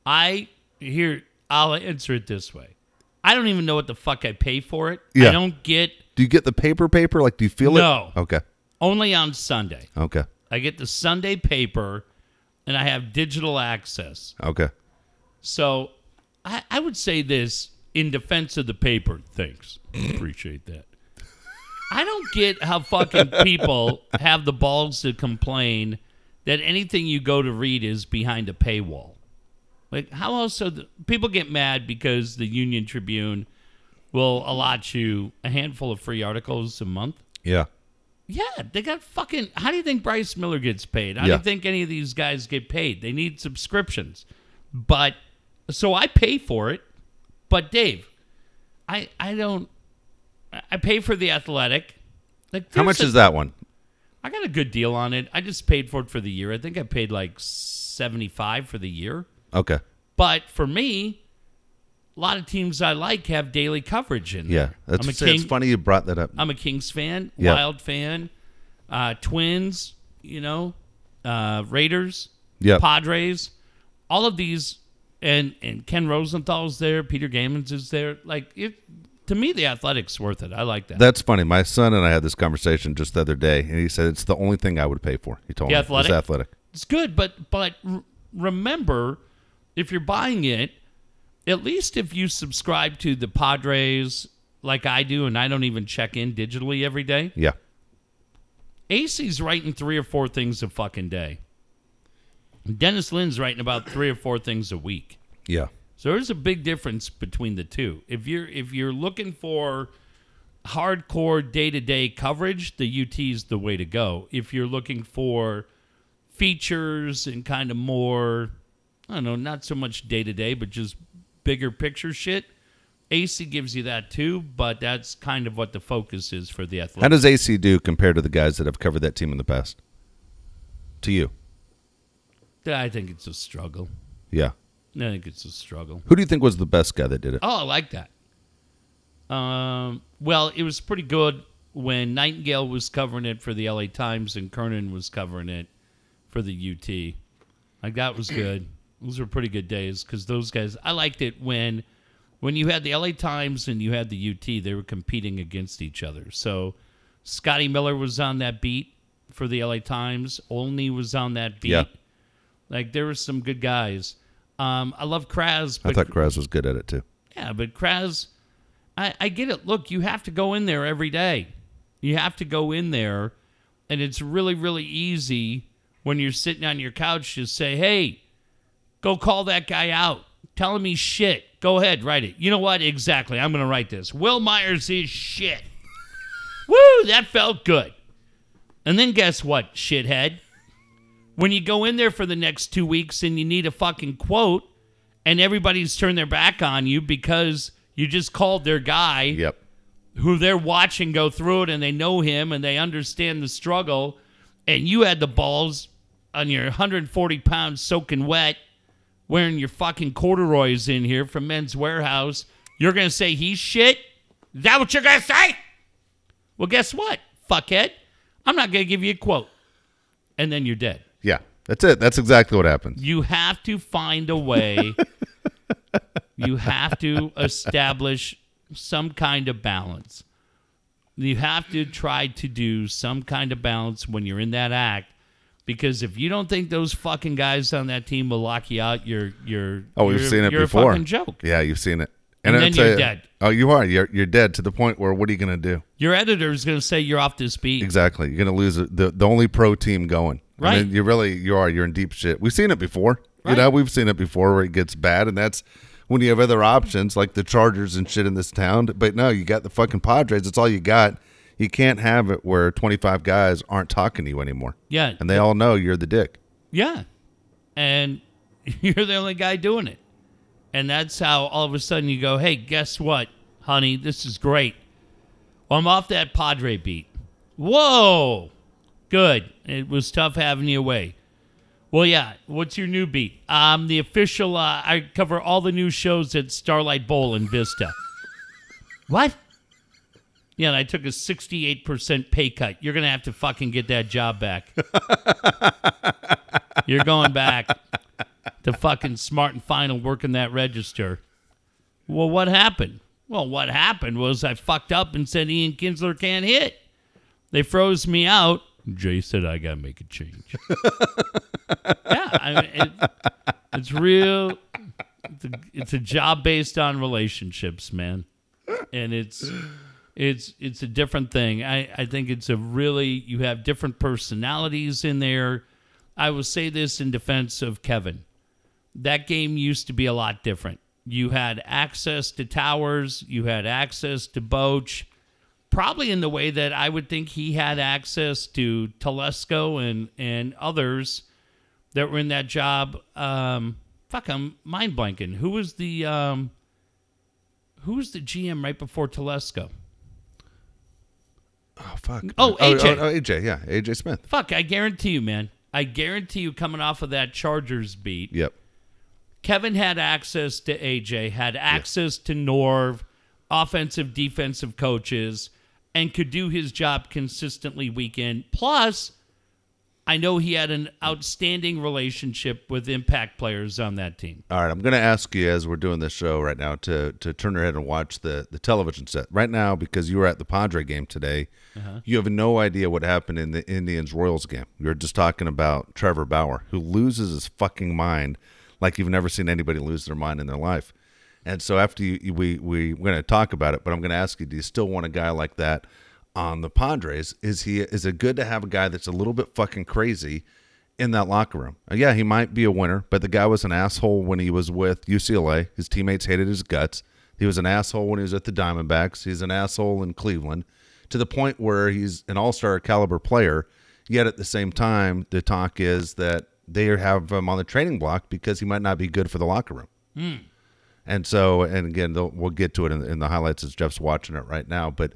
I here I'll answer it this way. I don't even know what the fuck I pay for it. Yeah. I don't get Do you get the paper paper? Like, do you feel No. it? Okay, only on Sunday. okay, I get the Sunday paper and I have digital access. okay. So I, I would say this in defense of the paper. Thanks. [CLEARS THROAT] Appreciate that. I don't get how fucking people [LAUGHS] have the balls to complain that anything you go to read is behind a paywall. Like, how else the people get mad because the Union Tribune will allot you a handful of free articles a month? Yeah, Yeah, they got fucking. How do you think Bryce Miller gets paid? How do Yeah. you think any of these guys get paid? They need subscriptions. But so I pay for it. But Dave, I I don't. I pay for the athletic. Like How much a- is that one? I got a good deal on it. I just paid for it for the year. I think I paid like seventy five for the year. Okay. But for me, a lot of teams I like have daily coverage in Yeah. there. That's I'm a it's funny you brought that up. I'm a Kings fan, Yeah. Wild fan, uh, Twins, you know, uh, Raiders, Yep. Padres, all of these, and and Ken Rosenthal's there, Peter Gammons is there. Like it, to me, the Athletics worth it. I like that. That's funny. My son and I had this conversation just the other day, and he said it's the only thing I would pay for. He told The me Athletic? It's athletic. It's good, but but r- remember, if you're buying it, at least if you subscribe to the Padres like I do, and I don't even check in digitally every day. Yeah. AC's writing three or four things a fucking day. Dennis Lin's writing about three or four things a week. Yeah. So there's a big difference between the two. If you're if you're looking for hardcore day-to-day coverage, the UT is the way to go. If you're looking for features and kind of more I don't know, not so much day-to-day, but just bigger picture shit, AC gives you that too, but that's kind of what the focus is for the athletic. How does AC do compared to the guys that have covered that team in the past? To you? I think it's a struggle. Yeah. I think it's a struggle. Who do you think was the best guy that did it? Oh, I like that. Um, well, it was pretty good when Nightengale was covering it for the LA Times and Kernan was covering it for the UT. Like that was good. Those were pretty good days because those guys. I liked it when when you had the LA Times and you had the UT. They were competing against each other. So Scotty Miller was on that beat for the LA Times. Olney was on that beat. Yeah. Like there were some good guys. Um, I love Kraz, I thought Kraz was good at it too. yeah, but Kraz, I, I get it. Look, you have to go in there every day. You have to go in there, and it's really, really easy when you're sitting on your couch to say, hey, go call that guy out. Tell him he's shit. Go ahead, write it. You know what? Exactly. I'm going to write this. Wil Myers is shit. [LAUGHS] Woo, that felt good. And then guess what, shithead? When you go in there for the next two weeks and you need a fucking quote, and everybody's turned their back on you because you just called their guy Yep. who they're watching go through it and they know him and they understand the struggle, and you had the balls on your 140 pounds soaking wet, wearing your fucking corduroys in here from Men's Wearhouse, you're gonna say he's shit? Is that what you're gonna say? Well, guess what, fuckhead? I'm not gonna give you a quote, and then you're dead. Yeah. That's it. That's exactly what happens. You have to find a way. [LAUGHS] you have to establish some kind of balance. You have to try to do some kind of balance when you're in that act. Because if you don't think those fucking guys on that team will lock you out, you're you're Oh, we've you're- seen it you're before. a fucking joke. Yeah, you've seen it. And I'll then you're you- dead. Oh, you are. You're you're dead to the point where what are you going to do? Your editor is going to say you're off this beat. Exactly. You're going to lose the the only pro team going. Right. I mean, you really you are. You're in deep shit. We've seen it before. Right. You know, we've seen it before where it gets bad, and that's when you have other options like the Chargers and shit in this town. But no, you got the fucking Padres. That's all you got. You can't have it where 25 guys aren't talking to you anymore, Yeah, and they all know you're the dick. Yeah. And [LAUGHS] you're the only guy doing it. And that's how all of a sudden you go, hey, guess what, honey? This is great. Well, I'm off that Padre beat. Whoa. Good. It was tough having you away. Well, yeah. What's your new beat? I'm the official, uh, I cover all the new shows at Starlight Bowl in Vista. [LAUGHS] what? Yeah, and I took a 68% pay cut. You're going to have to fucking get that job back. [LAUGHS] You're going back to fucking smart and final working that register. Well, what happened? Well, what happened was I fucked up and said Ian Kinsler can't hit. They froze me out. Jay said I gotta make a change. [LAUGHS] yeah, I mean, it, it's real. It's a, it's a job based on relationships, man, and it's it's it's a different thing. I I think it's a really you have different personalities in there. I will say this in defense of Kevin. That game used to be a lot different. You had access to Towers, you had access to Boch. probably in the way that I would think he had access to Telesco and and others that were in that job. Um, fuck, I'm mind blanking. Who was the um, the GM right before Telesco? Oh fuck. Oh, AJ. Oh, oh, AJ. Oh, yeah, AJ Smith. Fuck, I guarantee you, man. I guarantee you, coming off of that Chargers beat, Yep. Kevin had access to AJ, had access to Norv, offensive, defensive coaches, and could do his job consistently week in. Plus, I know he had an outstanding relationship with impact players on that team. All right, I'm going to ask you as we're doing this show right now to to turn your head and watch the the television set right now because you were at the Padre game today. Uh-huh. You have no idea what happened in the Indians Royals game. You're just talking about Trevor Bauer, who loses his fucking mind like you've never seen anybody lose their mind in their life. And so after you- we we we're going to talk about it, but I'm going to ask you: Do you still want a guy like that on the Padres? Is he is it good to have a guy that's a little bit fucking crazy in that locker room? Uh, Yeah, he might be a winner, but the guy was an asshole when he was with UCLA. His teammates hated his guts. He was an asshole when he was at the Diamondbacks. He's an asshole in Cleveland to the point where he's an all-star caliber player. Yet at the same time, the talk is that they have him on the training block because he might not be good for the locker room. And so, and again, we'll get to it in, in the highlights as Jeff's watching it right now. But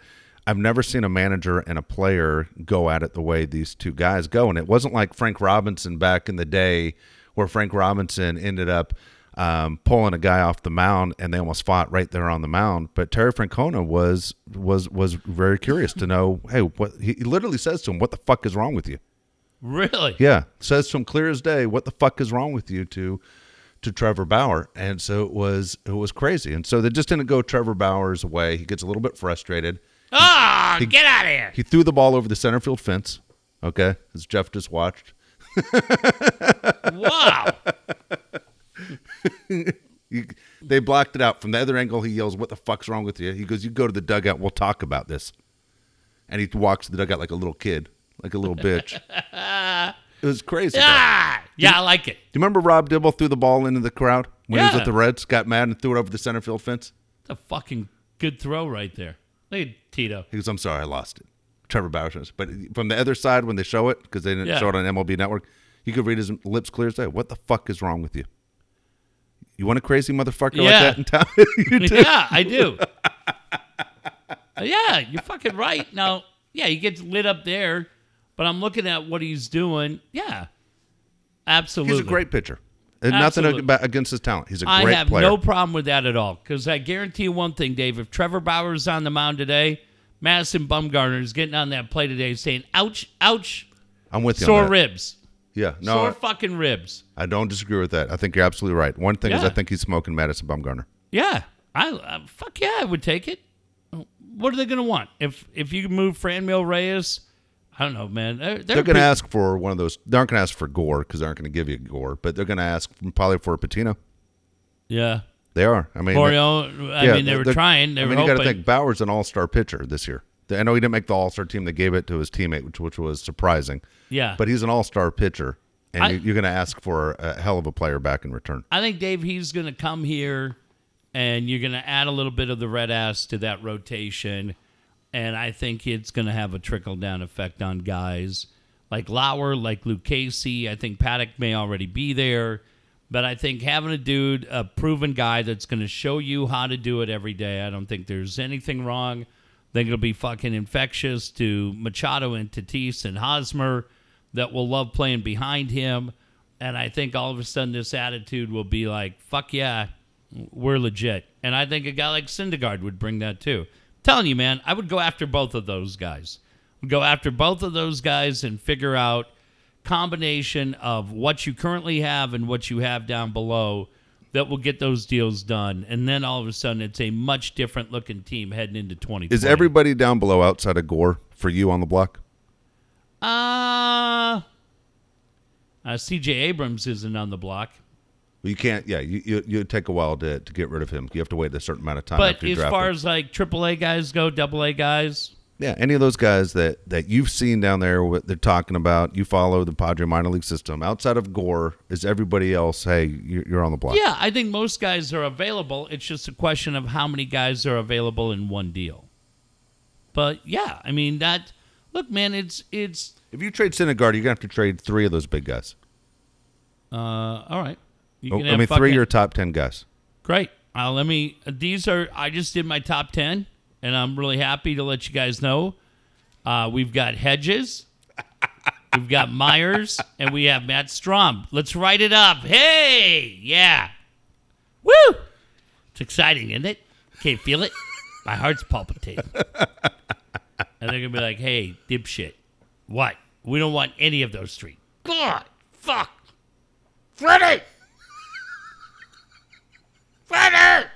I've never seen a manager and a player go at it the way these two guys go. And it wasn't like Frank Robinson back in the day, where Frank Robinson ended up um, pulling a guy off the mound and they almost fought right there on the mound. But Terry Francona was was was very curious to know, [LAUGHS] hey, what he literally says to him, "What the fuck is wrong with you?" Really? Yeah, says to him clear as day, "What the fuck is wrong with you?" To to Trevor Bauer, and so it was it was crazy, and so they just didn't go Trevor Bauer's way. He gets a little bit frustrated. Ah, get out of here. He threw the ball over the center field fence. Okay, as Jeff just watched. Wow. [LAUGHS] He, they blocked it out from the other angle. He yells, "What the fuck's wrong with you?" He goes, "You go to the dugout. We'll talk about this." And he walks to the dugout like a little kid, like a little bitch. it was crazy. though. ah, yeah, I like it. Do you remember Rob Dibble threw the ball into the crowd when he was Yeah. with the Reds? Got mad and threw it over the center field fence. It's a fucking good throw right there. Look at Tito. He goes, "I'm sorry, I lost it." Trevor Bauer says, but from the other side when they show it because they didn't Yeah. show it on MLB Network, you could read his lips clear as day. What the fuck is wrong with you? You want a crazy motherfucker like that in town? [LAUGHS] Yeah, I do. yeah, you're fucking right. Now, yeah, he gets lit up there, but I'm looking at what he's doing. Yeah, absolutely. He's a great pitcher. And nothing against his talent. He's a I great have player. no problem with that at all. Because I guarantee you one thing, Dave. If Trevor Bauer is on the mound today, Madison Bumgarner is getting on that play today saying, ouch, ouch, I'm with you. sore ribs. Yeah, no, sore I- fucking ribs. I don't disagree with that. I think you're absolutely right. One thing is I think he's smoking Madison Bumgarner. Yeah, I uh, fuck yeah, I would take it. What are they gonna want if if you move Franmil Reyes? I don't know, man. They're, they're, They're going to ask for one of those. They aren't going to ask for Gore because they aren't going to give you Gore, but they're going to ask probably for Patino. Yeah, They are. I mean, Oriole. I yeah, mean, they were trying. They I mean, you got to think Bauer's an all-star pitcher this year. I know he didn't make the all-star team. They gave it to his teammate, which which was surprising. yeah, But he's an all-star pitcher, and I- you, you're going to ask for a hell of a player back in return. I think Dave, he's going to come here, and you're going to add a little bit of the red ass to that rotation, and I think it's going to have a trickle down effect on guys like Lauer, like Lucchesi. I think Paddack may already be there, but I think having a dude, a proven guy that's going to show you how to do it every day. I don't think there's anything wrong. I think it'll be fucking infectious to Machado and Tatis and Hosmer that will love playing behind him. And I think all of a sudden this attitude will be like, fuck yeah, we're legit. And I think a guy like Syndergaard would bring that too. Telling you, man, I would go after both of those guys. Go after both of those guys and figure out combination of what you currently have and what you have down below that will get those deals done. And then all of a sudden it's a much different looking team heading into 2020. Is everybody down below outside of Gore for you on the block? Uh, uh CJ Abrams isn't on the block. You can't. Yeah, you you you take a while to, to get rid of him. You have to wait a certain amount of time. But after you as draft far him. as like AAA guys go, AA guys, Yeah, any of those guys that that you've seen down there, what they're talking about, you follow the Padre minor league system. Outside of Gore, is everybody else? Hey, you're, you're on the block. yeah, I think most guys are available. It's just a question of how many guys are available in one deal. But yeah, I mean that. Look, man, it's it's. If you trade Syndergaard, you're gonna have to trade three of those big guys. Uh, all right. You Oh, can I mean, three your top ten guys. Great. Uh, let me. These are. I just did my top ten, and I'm really happy to let you guys know. Uh, we've got Hedges, [LAUGHS] we've got Myers, and we have Matt Strahm. Let's write it up. Hey, yeah, woo! It's exciting, isn't it? Can't feel it. My heart's palpitating. and they're gonna be like, "Hey, dipshit, what? We don't want any of those three. God, fuck, Freddie." Freddie!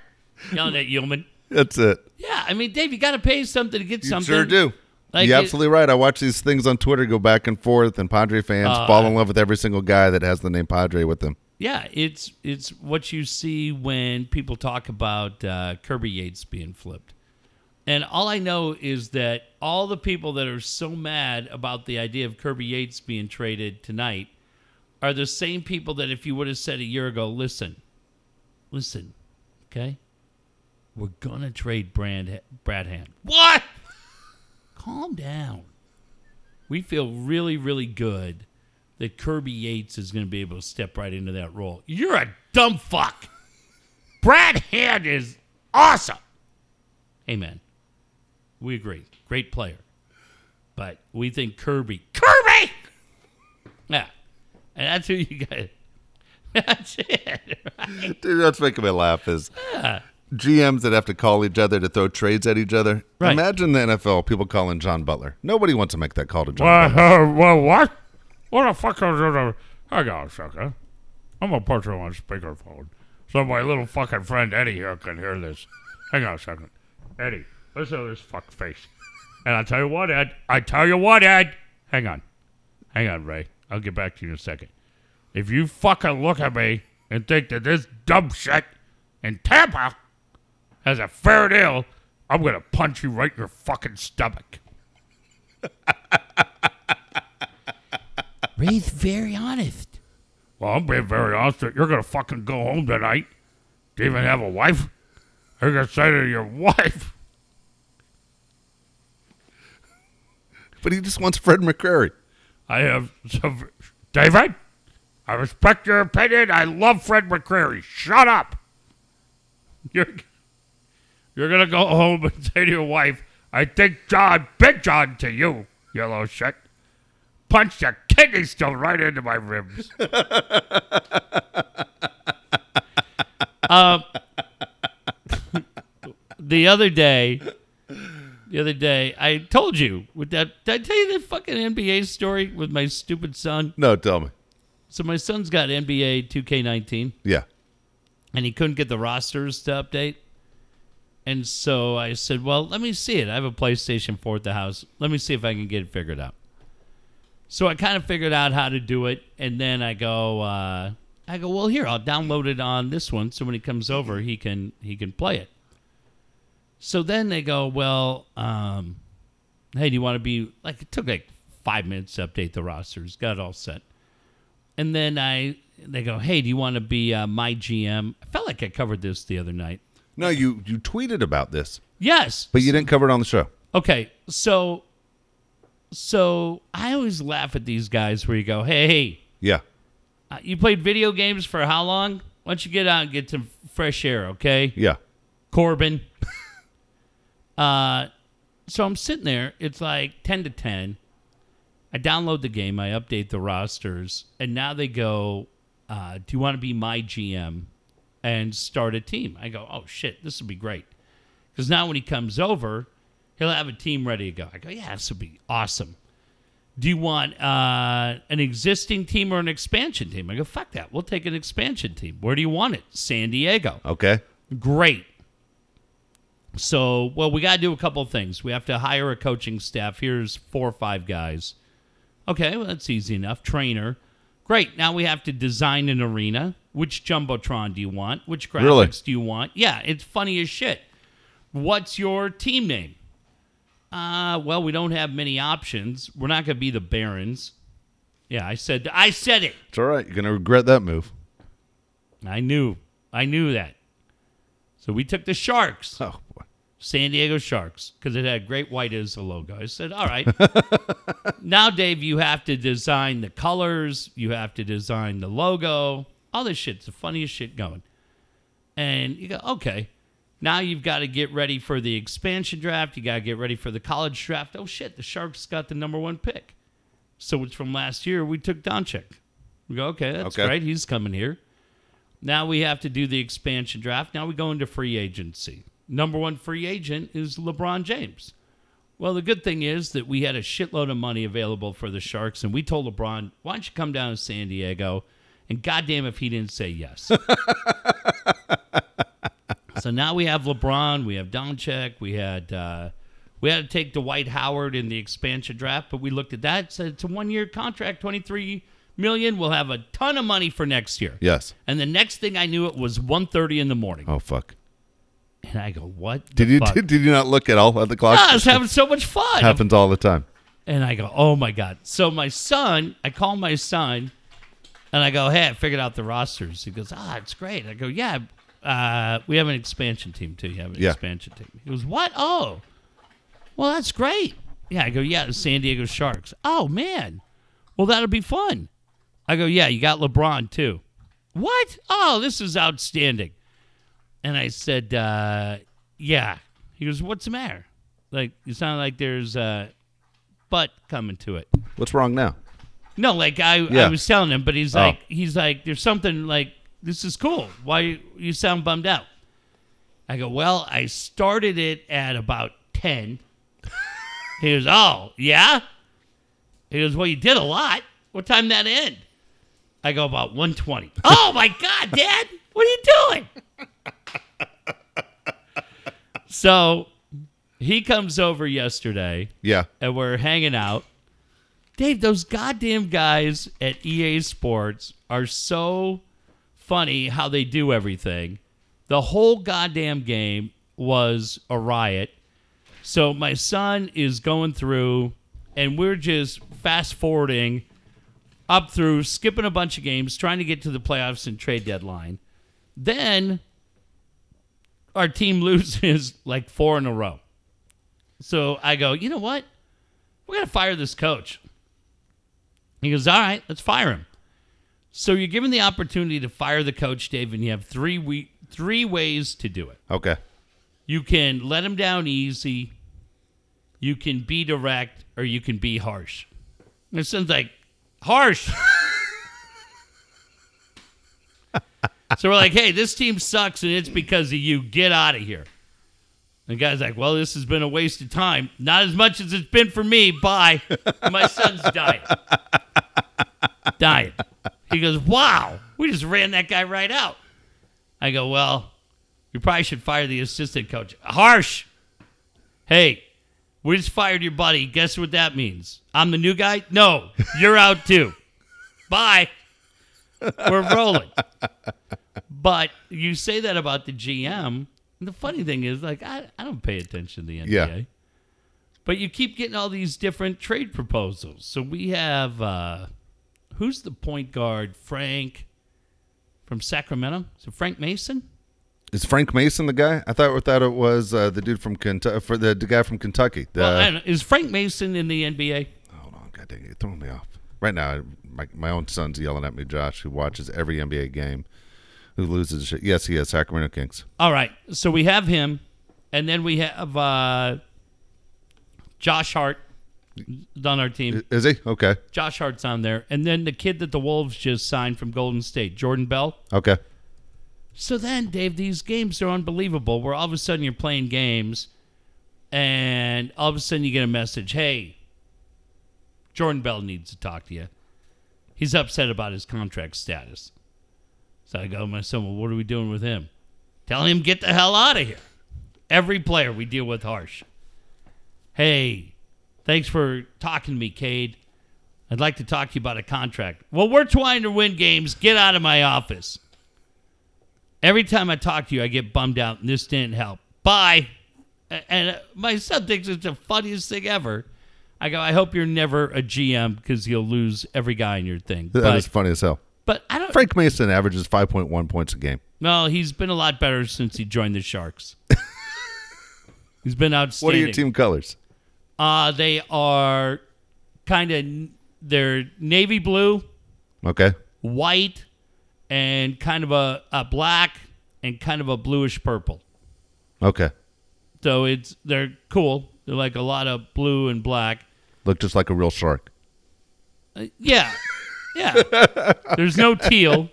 Yelling at Yeoman. That's it. Yeah, I mean, Dave, you got to pay something to get You something. sure do. Like You're it- absolutely right. I watch these things on Twitter go back and forth, and Padre fans Uh, fall in love with every single guy that has the name Padre with them. Yeah, it's it's what you see when people talk about uh, Kirby Yates being flipped. And all I know is that all the people that are so mad about the idea of Kirby Yates being traded tonight are the same people that if you would have said a year ago, listen, listen, okay, we're gonna trade Brand Brad Hand. What? [LAUGHS] Calm down. We feel really, really good that Kirby Yates is going to be able to step right into that role. You're a dumb fuck. Brad Hand is awesome. Amen. We agree. Great player. But we think Kirby. Kirby! Yeah. And that's who you got. That's it. Right? Dude, that's making me laugh. Is GMs that have to call each other to throw trades at each other. Right. Imagine the NFL people calling John Butler. Nobody wants to make that call to John. Well, Butler. uh, well, what? What the fuck? Hang on a second. I'm gonna put you on speakerphone so my little fucking friend Eddie here can hear this. Hang on a second. Eddie, listen to this fuck face. And I tell you what, Ed. I tell you what, Ed. Hang on. Hang on, Ray. I'll get back to you in a second. If you fucking look at me and think that this dumb shit in Tampa has a fair deal, I'm gonna punch you right in your fucking stomach. Ray's very honest. Well, I'm being very honest. with you. You're gonna fucking go home tonight. Do you even have a wife? You're gonna say to your wife, But he just wants Fred McCrary. "I have some." David, I respect your opinion. I love Fred McCrary. Shut up. You're you're gonna go home and [LAUGHS] say to your wife, "I think John, Big John, to you, yellow shit." Punch your kidney stone right into my ribs. [LAUGHS] Um, the other day, the other day, I told you with that. Did I tell you that fucking NBA story with my stupid son? No, tell me. So my son's got NBA 2K19. Yeah. and he couldn't get the rosters to update. And so I said, "Well, let me see it. I have a PlayStation 4 at the house. Let me see if I can get it figured out." So I kind of figured out how to do it, and then I go, uh, I go, "Well, here, I'll download it on this one, so when he comes over, he can he can play it." So then they go, "Well, um, hey, do you want to be like?" It took like five minutes to update the rosters. Got it all set. And then I they go, "Hey, do you want to be uh, my GM?" I felt like I covered this the other night. No, you you tweeted about this, Yes, but you didn't cover it on the show. okay. So, so I always laugh at these guys where you go, "Hey, Yeah. uh, you played video games for how long? Why don't you get out and get some fresh air, okay?" Yeah. Corbin. [LAUGHS] uh, so I'm sitting there. It's like ten to ten. I download the game. I update the rosters, and now they go, uh, "Do you want to be my GM and start a team?" I go, "Oh shit, this would be great." Because now when he comes over, he'll have a team ready to go. I go, "Yeah, this would be awesome." Do you want uh, an existing team or an expansion team? I go, "Fuck that. We'll take an expansion team. Where do you want it? San Diego." Okay. Great. So, well, we got to do a couple of things. We have to hire a coaching staff. Here's four or five guys. Okay, well, that's easy enough. Trainer. Great. Now we have to design an arena. Which Jumbotron do you want? Which graphics Really? do you want? Yeah, it's funny as shit. What's your team name? Uh, well, we don't have many options. We're not going to be the Barons. Yeah, I said I said it. It's all right. You're gonna regret that move. I knew. I knew that. So we took the Sharks. Oh. San Diego Sharks, because it had Great White as the logo. I said, all right. [LAUGHS] now, Dave, you have to design the colors, you have to design the logo, all this shit's the funniest shit going. And you go, okay. Now you've got to get ready for the expansion draft. You got to get ready for the college draft. Oh shit, the Sharks got the number one pick. So it's from last year. We took Doncic. We go, okay, that's Okay. great. He's coming here. Now we have to do the expansion draft. Now we go into free agency. Number one free agent is LeBron James. Well, the good thing is that we had a shitload of money available for the Sharks, and we told LeBron, why don't you come down to San Diego? And goddamn if he didn't say yes. [LAUGHS] so now we have LeBron, we have Doncic, we had uh, we had to take Dwight Howard in the expansion draft, but we looked at that, said it's a one year contract, twenty three million. We'll have a ton of money for next year. Yes. And the next thing I knew, it was 1.30 in the morning, Oh fuck. And I go, "What? Did you did, [LAUGHS] did you not look at all at the clock? Ah, I was having so much fun. Happens all the time. And I go, oh my God. So my son, I call my son and I go, hey, I figured out the rosters. He goes, ah, it's great. I go, yeah, uh, we have an expansion team too. You have an Yeah. expansion team. He goes, what? Oh, well, that's great. Yeah, I go, yeah, the San Diego Sharks. Oh, man. Well, that'll be fun. I go, yeah, you got LeBron too. What? Oh, this is outstanding. And I said, uh, yeah. He goes, what's the matter? Like, you sound like there's a butt coming to it. What's wrong now? No, like I, Yeah. I was telling him, but he's Oh. like, he's like, there's something like this is cool. Why you, you sound bummed out? I go, well, I started it at about ten. [LAUGHS] he goes, oh yeah. He goes, well, you did a lot. What time that end? I go about one twenty. [LAUGHS] oh my god, Dad, what are you doing? So he comes over yesterday Yeah. and we're hanging out. Dave, those goddamn guys at EA Sports are so funny how they do everything. The whole goddamn game was a riot. So my son is going through, and we're just fast forwarding up through, skipping a bunch of games, trying to get to the playoffs and trade deadline. Then our team loses [LAUGHS] like four in a row. So I go, you know what? We're going to fire this coach. He goes, all right, let's fire him. So you're given the opportunity to fire the coach, Dave, and you have three we- three ways to do it. Okay. You can let him down easy, you can be direct, or you can be harsh. And it sounds like harsh. [LAUGHS] [LAUGHS] so we're like, hey, this team sucks and it's because of you. Get out of here. And the guy's like, well, this has been a waste of time. Not as much as it's been for me. Bye. My son's dying. dying. He goes, wow, we just ran that guy right out. I go, well, you probably should fire the assistant coach. Harsh. Hey, we just fired your buddy. Guess what that means? I'm the new guy? No, you're out too. Bye. We're rolling. But you say that about the GM. And the funny thing is, like, I, I don't pay attention to the NBA. Yeah. But you keep getting all these different trade proposals. So we have, uh, who's the point guard? Frank from Sacramento? So Frank Mason? Is Frank Mason the guy? I thought thought it was uh, the dude from Kentucky, for the, the guy from Kentucky. The, Well, I. Is Frank Mason in the NBA? hold on, God dang it, you're throwing me off. Right now, my my own son's yelling at me, Josh, who watches every NBA game, who loses shit. Yes, he is Sacramento Kings. All right. So we have him, and then we have uh, Josh Hart on our team. Is he okay? Josh Hart's on there, and then the kid that the Wolves just signed from Golden State, Jordan Bell. Okay. So then, Dave, these games are unbelievable. Where all of a sudden you're playing games, and all of a sudden you get a message: "Hey, Jordan Bell needs to talk to you. He's upset about his contract status." So I go to my son, "Well, what are we doing with him? Tell him get the hell out of here." Every player we deal with harsh. Hey, thanks for talking to me, Cade. I'd like to talk to you about a contract. Well, we're trying to win games. Get out of my office. Every time I talk to you, I get bummed out, and this didn't help. Bye. And uh, my son thinks it's the funniest thing ever. I go, I hope you're never a GM because you'll lose every guy in your thing. That is But, funny as hell. but I don't. Frank Mason averages 5.1 points a game. No, he's been a lot better since he joined the Sharks. [LAUGHS] He's been outstanding. What are your team colors? Uh, they are kind of they're navy blue, Okay. white, and kind of a, a black and kind of a bluish purple. Okay. So it's they're cool. They're like a lot of blue and black. Look just like a real shark. Uh, yeah, yeah. There's no teal.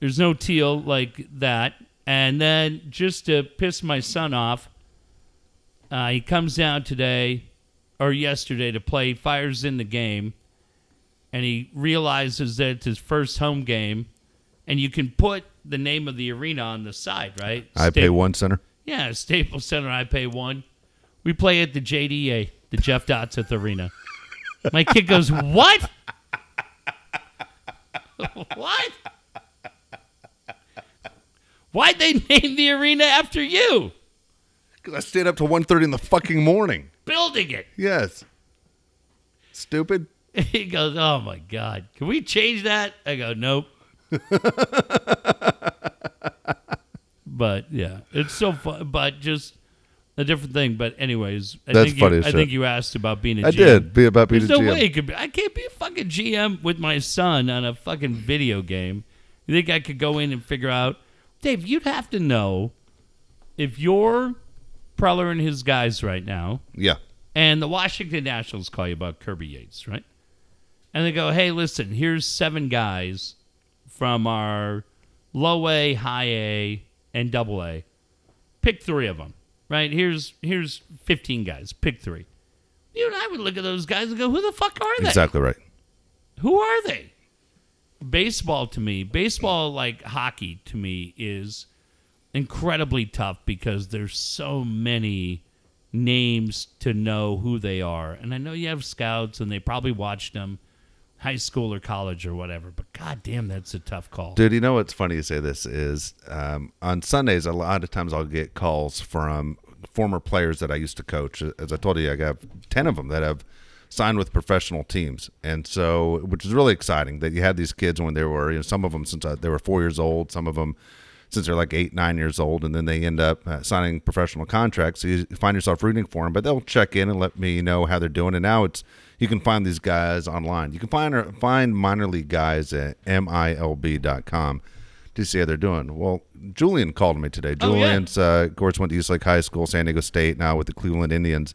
There's no teal like that. And then just to piss my son off, uh, he comes down today or yesterday to play. Fires in the game, and he realizes that it's his first home game, and you can put the name of the arena on the side, right? I pay one center. Yeah, Staples Center. I pay one. We play at the JDA, the Jeff Dotseth Arena. My kid goes, "What? [LAUGHS] what? Why'd they name the arena after you? Because I stayed up till 1.30 in the fucking morning. Building it." Yes. Stupid. [LAUGHS] He goes, "Oh my God, can we change that?" I go, "Nope." [LAUGHS] but yeah, it's so fun. But just a different thing. But anyways, I That's think funny You, as I shit. think you asked about being a I GM. did. Be about being There's a no GM. way it could be. I can't be a fucking GM with my son on a fucking video game. You think I could go in and figure out, Dave? You'd have to know if you're Preller and his guys right now, Yeah. and the Washington Nationals call you about Kirby Yates, right? And they go, "Hey, listen, here's seven guys from our low A, high A, and double A. Pick three of them, right? Here's here's 15 guys. Pick three. You and I would look at those guys and go, "Who the fuck are they? Exactly right. Who are they?" Baseball to me, baseball like hockey to me is incredibly tough because there's so many names to know who they are. And I know you have scouts and they probably watched them high school or college or whatever, but god damn that's a tough call. Dude, you know what's funny you say this is um, on Sundays, a lot of times I'll get calls from former players that I used to coach. As I told you, I got 10 of them that have signed with professional teams. And so, which is really exciting that you had these kids when they were, you know, some of them since uh, they were four years old, some of them since they're like eight, nine years old, and then they end up uh, signing professional contracts. So you find yourself rooting for them, but they'll check in and let me know how they're doing. And now it's you can find these guys online. You can find find minor league guys at milb.com to see how they're doing. Well, Julian called me today. Oh, yeah. Julian's, uh, of course, went to East Lake High School, San Diego State, now with the Cleveland Indians.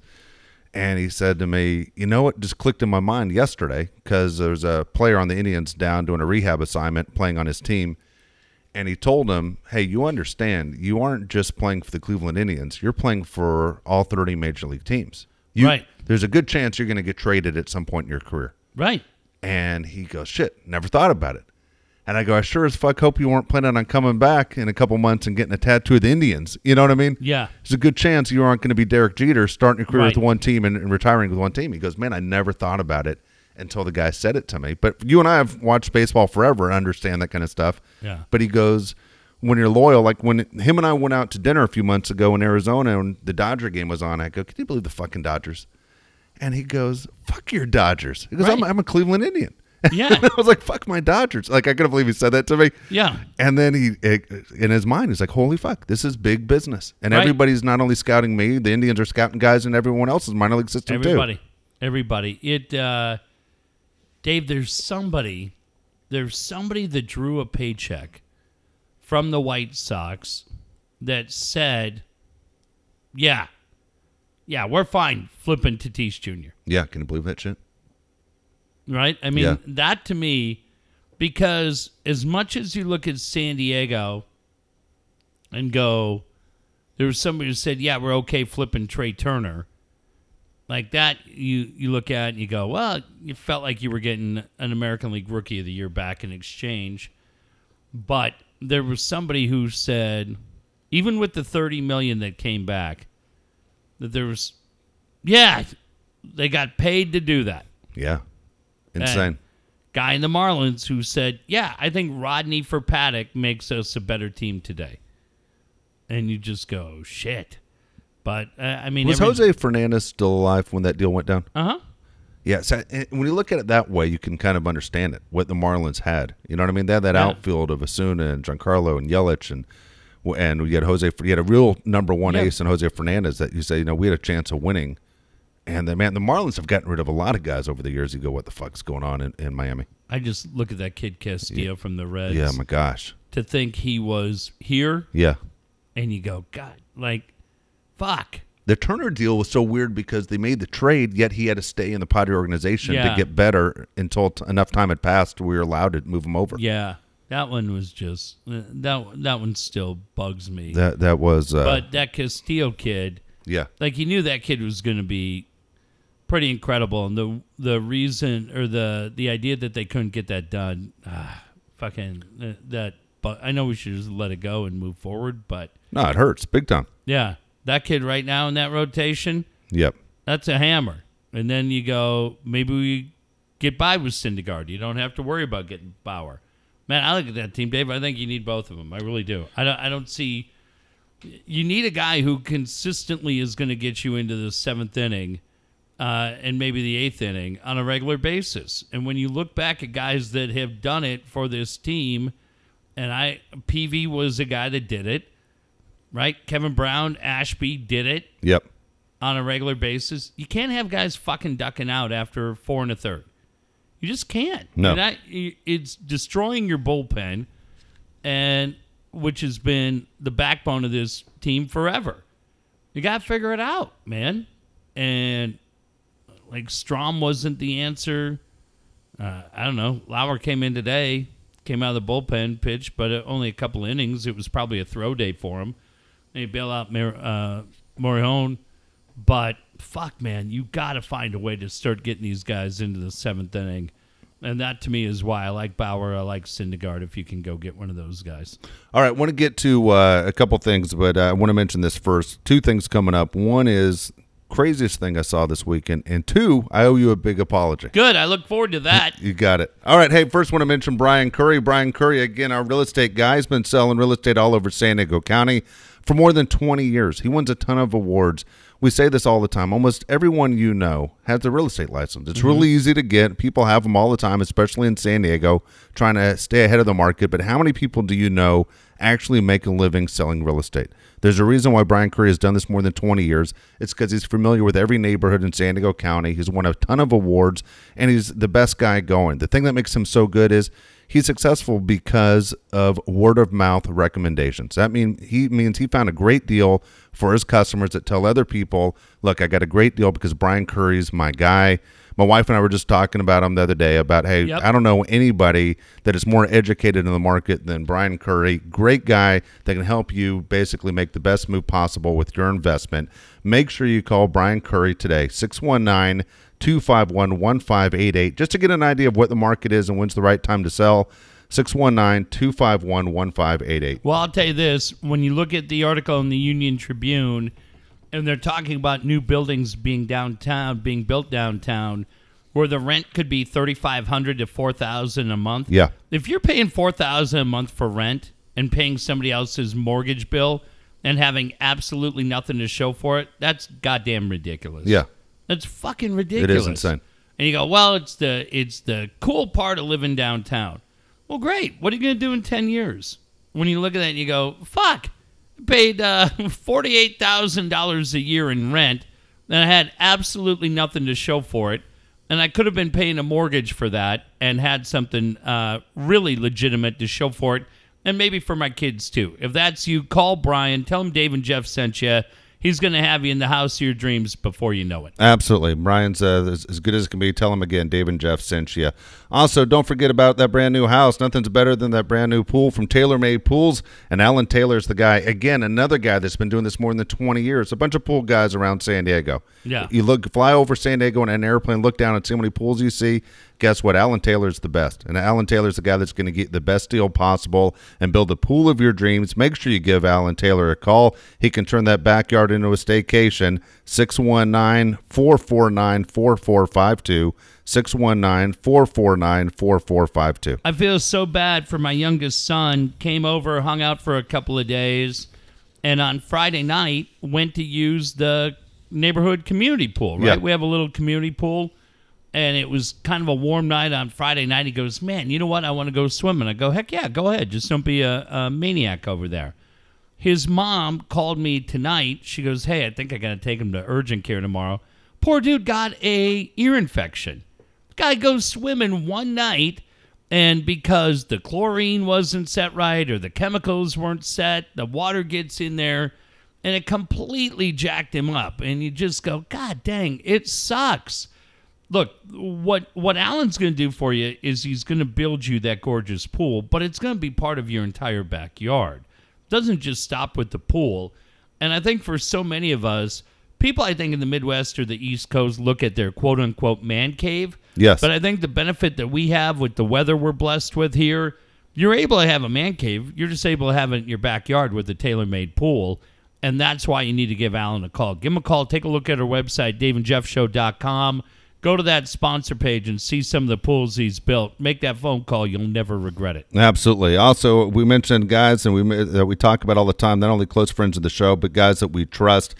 And he said to me, You know what just clicked in my mind yesterday? Because there's a player on the Indians down doing a rehab assignment, playing on his team. And he told him, Hey, you understand, you aren't just playing for the Cleveland Indians, you're playing for all 30 major league teams. You, Right. There's a good chance you're going to get traded at some point in your career. Right. And he goes, shit, never thought about it. And I go, I sure as fuck hope you weren't planning on coming back in a couple months and getting a tattoo of the Indians. You know what I mean? Yeah. There's a good chance you aren't going to be Derek Jeter starting your career Right. with one team and, and retiring with one team. He goes, man, I never thought about it until the guy said it to me. But you and I have watched baseball forever and understand that kind of stuff. Yeah. But he goes, when you're loyal, like when him and I went out to dinner a few months ago in Arizona and the Dodger game was on, I go, can you believe the fucking Dodgers? And he goes, fuck your Dodgers. He goes, I'm, I'm a Cleveland Indian. [LAUGHS] Yeah. I was like, fuck my Dodgers. Like, I couldn't believe he said that to me. Yeah. And then he, in his mind, he's like, holy fuck, this is big business. And Right. everybody's not only scouting me, the Indians are scouting guys in everyone else's minor league system Everybody. too. Everybody. It uh Dave, there's somebody there's somebody that drew a paycheck from the White Sox that said, Yeah, yeah, we're fine flipping Tatis Jr. Yeah, can you believe that shit? Right? I mean, Yeah. that to me, because as much as you look at San Diego and go, there was somebody who said, "Yeah, we're okay flipping Trea Turner." Like that, you you look at and you go, "Well, you felt like you were getting an American League Rookie of the Year back in exchange," but there was somebody who said, even with the thirty million that came back, that there was, yeah, they got paid to do that Yeah. Insane. guy in the Marlins who said, "Yeah, I think Rodney for Paddack makes us a better team today." And you just go, "Shit!" But uh, I mean, was Jose Fernandez still alive when that deal went down? Uh huh. Yeah, so when you look at it that way, you can kind of understand it. What the Marlins had, you know what I mean? They had that Yeah. outfield of Ozuna and Giancarlo and Yelich, and And you had Jose, you had a real number one Yeah. ace in Jose Fernandez that you say, you know, we had a chance of winning. And the man, the Marlins have gotten rid of a lot of guys over the years. You go, what the fuck's going on in, in Miami? I just look at that kid Castillo from the Reds. Yeah, my gosh. to think he was here, Yeah. and you go, God, like, fuck. The Turner deal was so weird because they made the trade, yet he had to stay in the Padre organization Yeah. to get better until t- enough time had passed. We were allowed to move him over. Yeah, that one was just uh, that. That one still bugs me. That that was, uh, but that Castillo kid, yeah, like, you knew that kid was going to be pretty incredible, and the the reason or the the idea that they couldn't get that done, ah, fucking uh, that. But I know we should just let it go and move forward. But no, it hurts big time. yeah, that kid right now in that rotation, Yep. that's a hammer. And then you go, maybe we get by with Syndergaard. You don't have to worry about getting Bauer. Man, I look at that team, Dave. I think you need both of them. I really do. I don't. I don't see. You need a guy who consistently is going to get you into the seventh inning, uh, and maybe the eighth inning on a regular basis. And when you look back at guys that have done it for this team, and I PV was a guy that did it, right? Kevin Brown, Ashby did it Yep. on a regular basis. You can't have guys fucking ducking out after four and a third. You just can't. No. I- it's destroying your bullpen, and which has been the backbone of this team forever. You got to figure it out, man. And like Strahm wasn't the answer. Uh, I don't know. Lauer came in today, came out of the bullpen, pitched, but only a couple innings. It was probably a throw day for him. They bail out Mar- uh, Morihone. But fuck, man, you got to find a way to start getting these guys into the seventh inning. And that to me is why I like Bauer. I like Syndergaard if you can go get one of those guys. All right, want to get to uh, a couple things, but uh, I want to mention this first. Two things coming up. One is craziest thing I saw this weekend, and two, I owe you a big apology. Good. I look forward to that. [LAUGHS] You got it. All right. Hey, first want to mention Brian Curry. Brian Curry, again, our real estate guy, has been selling real estate all over San Diego County for more than 20 years. He wins a ton of awards. We say this all the time. Almost everyone you know has a real estate license. It's really mm-hmm. easy to get. People have them all the time, especially in San Diego, trying to stay ahead of the market. But how many people do you know actually make a living selling real estate? There's a reason why Brian Curry has done this more than 20 years. It's because he's familiar with every neighborhood in San Diego County. He's won a ton of awards, and he's the best guy going. The thing that makes him so good is he's successful because of word of mouth recommendations. That mean he means he found a great deal for his customers that tell other people, "Look, I got a great deal because Brian Curry's my guy." My wife and I were just talking about him the other day about, hey, Yep. I don't know anybody that is more educated in the market than Brian Curry. Great guy that can help you basically make the best move possible with your investment. Make sure you call Brian Curry today, 619 251 1588, just to get an idea of what the market is and when's the right time to sell. 619 251 1588. Well, I'll tell you this: when you look at the article in the Union Tribune, and they're talking about new buildings being downtown, being built downtown, where the rent could be thirty five hundred to four thousand a month. Yeah. If you're paying four thousand a month for rent and paying somebody else's mortgage bill and having absolutely nothing to show for it, that's goddamn ridiculous. Yeah. That's fucking ridiculous. It is insane. And you go, well, it's the it's the cool part of living downtown. Well, great. What are you going to do in ten years? When you look at that and you go, fuck, I paid uh, [LAUGHS] forty eight thousand dollars a year in rent, and I had absolutely nothing to show for it, and I could have been paying a mortgage for that and had something uh, really legitimate to show for it, and maybe for my kids too. If that's you, call Brian. Tell him Dave and Jeff sent you. He's going to have you in the house of your dreams before you know it. Absolutely. Brian's uh, as, good as it can be. Tell him again, Dave and Jeff sent you. Also, don't forget about that brand new house. Nothing's better than that brand new pool from TaylorMade Pools. And Alan Taylor's the guy. Again, another guy that's been doing this more than 20 years. A bunch of pool guys around San Diego. Yeah. You look, fly over San Diego in an airplane, look down and see how many pools you see. Guess what? Alan Taylor's the best. And Alan Taylor's the guy that's going to get the best deal possible and build the pool of your dreams. Make sure you give Alan Taylor a call. He can turn that backyard into a staycation. 619 449 4452. 619 449 4452. I feel so bad for my youngest son. Came over, hung out for a couple of days, and on Friday night went to use the neighborhood community pool. Right, Yeah. we have a little community pool, and it was kind of a warm night on Friday night. He goes, "Man, you know what? I want to go swimming." I go, "Heck yeah, go ahead. Just don't be a, a maniac over there." His mom called me tonight. She goes, "Hey, I think I got to take him to urgent care tomorrow." Poor dude got a ear infection. Guy goes swimming one night, and because the chlorine wasn't set right or the chemicals weren't set, the water gets in there, and it completely jacked him up. And you just go, God dang, it sucks look what what Alan's going to do for you is he's going to build you that gorgeous pool, but it's going to be part of your entire backyard. doesn't just stop with the pool. And I think for so many of us, people I think in the Midwest or the East Coast look at their quote unquote man cave. Yes. But I think the benefit that we have with the weather we're blessed with here, you're able to have a man cave. You're just able to have it in your backyard with a tailor made pool. And that's why you need to give Alan a call. Give him a call. Take a look at our website, daveandjeffshow.com. Go to that sponsor page and see some of the pools he's built. Make that phone call. You'll never regret it. Absolutely. Also, we mentioned guys, and we uh, that we talk about all the time. Not only close friends of the show, but guys that we trust.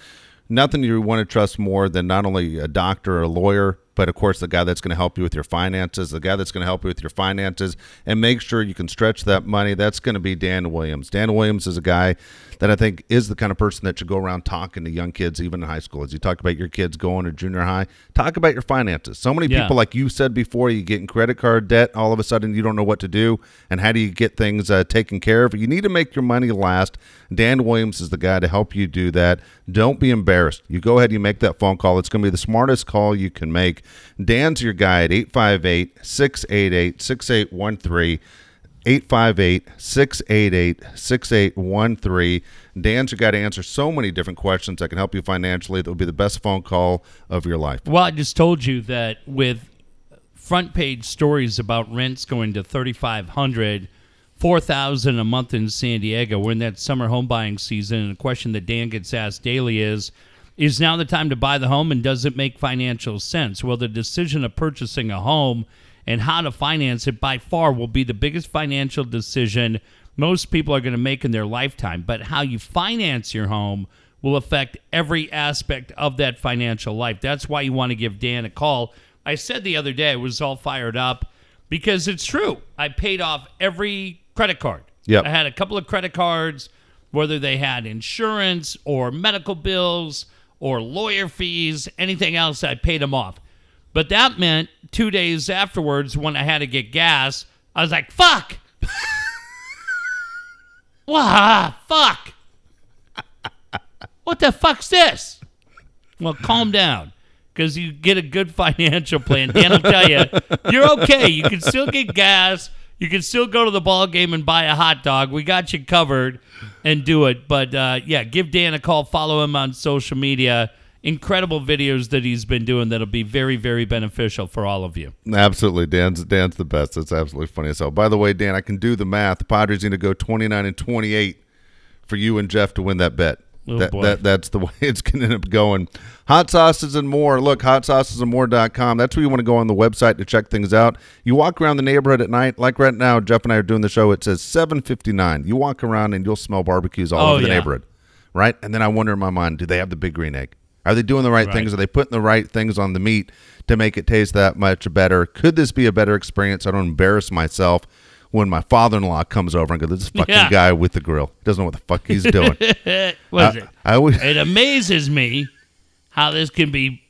Nothing you want to trust more than not only a doctor or a lawyer, but of course the guy that's going to help you with your finances, the guy that's going to help you with your finances, and make sure you can stretch that money. That's going to be Dan Williams. Dan Williams is a guy that I think is the kind of person that should go around talking to young kids, even in high school. As you talk about your kids going to junior high, talk about your finances. So many Yeah. people, like you said before, you get in credit card debt. All of a sudden, you don't know what to do, and how do you get things uh, taken care of? You need to make your money last. Dan Williams is the guy to help you do that. Don't be embarrassed. You go ahead, you make that phone call. It's going to be the smartest call you can make. Dan's your guy at 858 688 6813. 858 688 6813. Dan's guy to answer so many different questions that can help you financially. That will be the best phone call of your life. Well, I just told you that with front page stories about rents going to 3500 4000 a month in San Diego. We're in that summer home buying season and a question that Dan gets asked daily is is now the time to buy the home and does it make financial sense? Well, the decision of purchasing a home and how to finance it by far will be the biggest financial decision most people are going to make in their lifetime. But how you finance your home will affect every aspect of that financial life. That's why you want to give Dan a call. I said the other day I was all fired up because it's true. I paid off every credit card. Yep. I had a couple of credit cards, whether they had insurance or medical bills or lawyer fees, anything else, I paid them off. But that meant two days afterwards, when I had to get gas, I was like, fuck. [LAUGHS] Wah, fuck. What the fuck's this? Well, calm down. Because you get a good financial plan. Dan will tell you, you're okay. You can still get gas. You can still go to the ball game and buy a hot dog. We got you covered and do it. But uh, yeah, give Dan a call. Follow him on social media. Incredible videos that he's been doing that'll be very, very beneficial for all of you. Absolutely, Dan's Dan's the best. That's absolutely funny as hell. By the way, Dan, I can do the math. The Padres need to go twenty nine and twenty eight for you and Jeff to win that bet. Oh, that, that that's the [LAUGHS] way it's going to end up going. Hot sauces and more. Look, hotsaucesandmore.com. That's where you want to go on the website to check things out. You walk around the neighborhood at night, like right now, Jeff and I are doing the show. It says 759. You walk around and you'll smell barbecues all Oh, over the yeah. neighborhood, right? And then I wonder in my mind, do they have the big green egg? Are they doing the right, Right. things? Are they putting the right things on the meat to make it taste that much better? Could this be a better experience? I don't embarrass myself when my father-in-law comes over and goes, "This fucking Yeah. guy with the grill he doesn't know what the fuck he's doing." what is [LAUGHS] I, it? I always [LAUGHS] It amazes me how this can be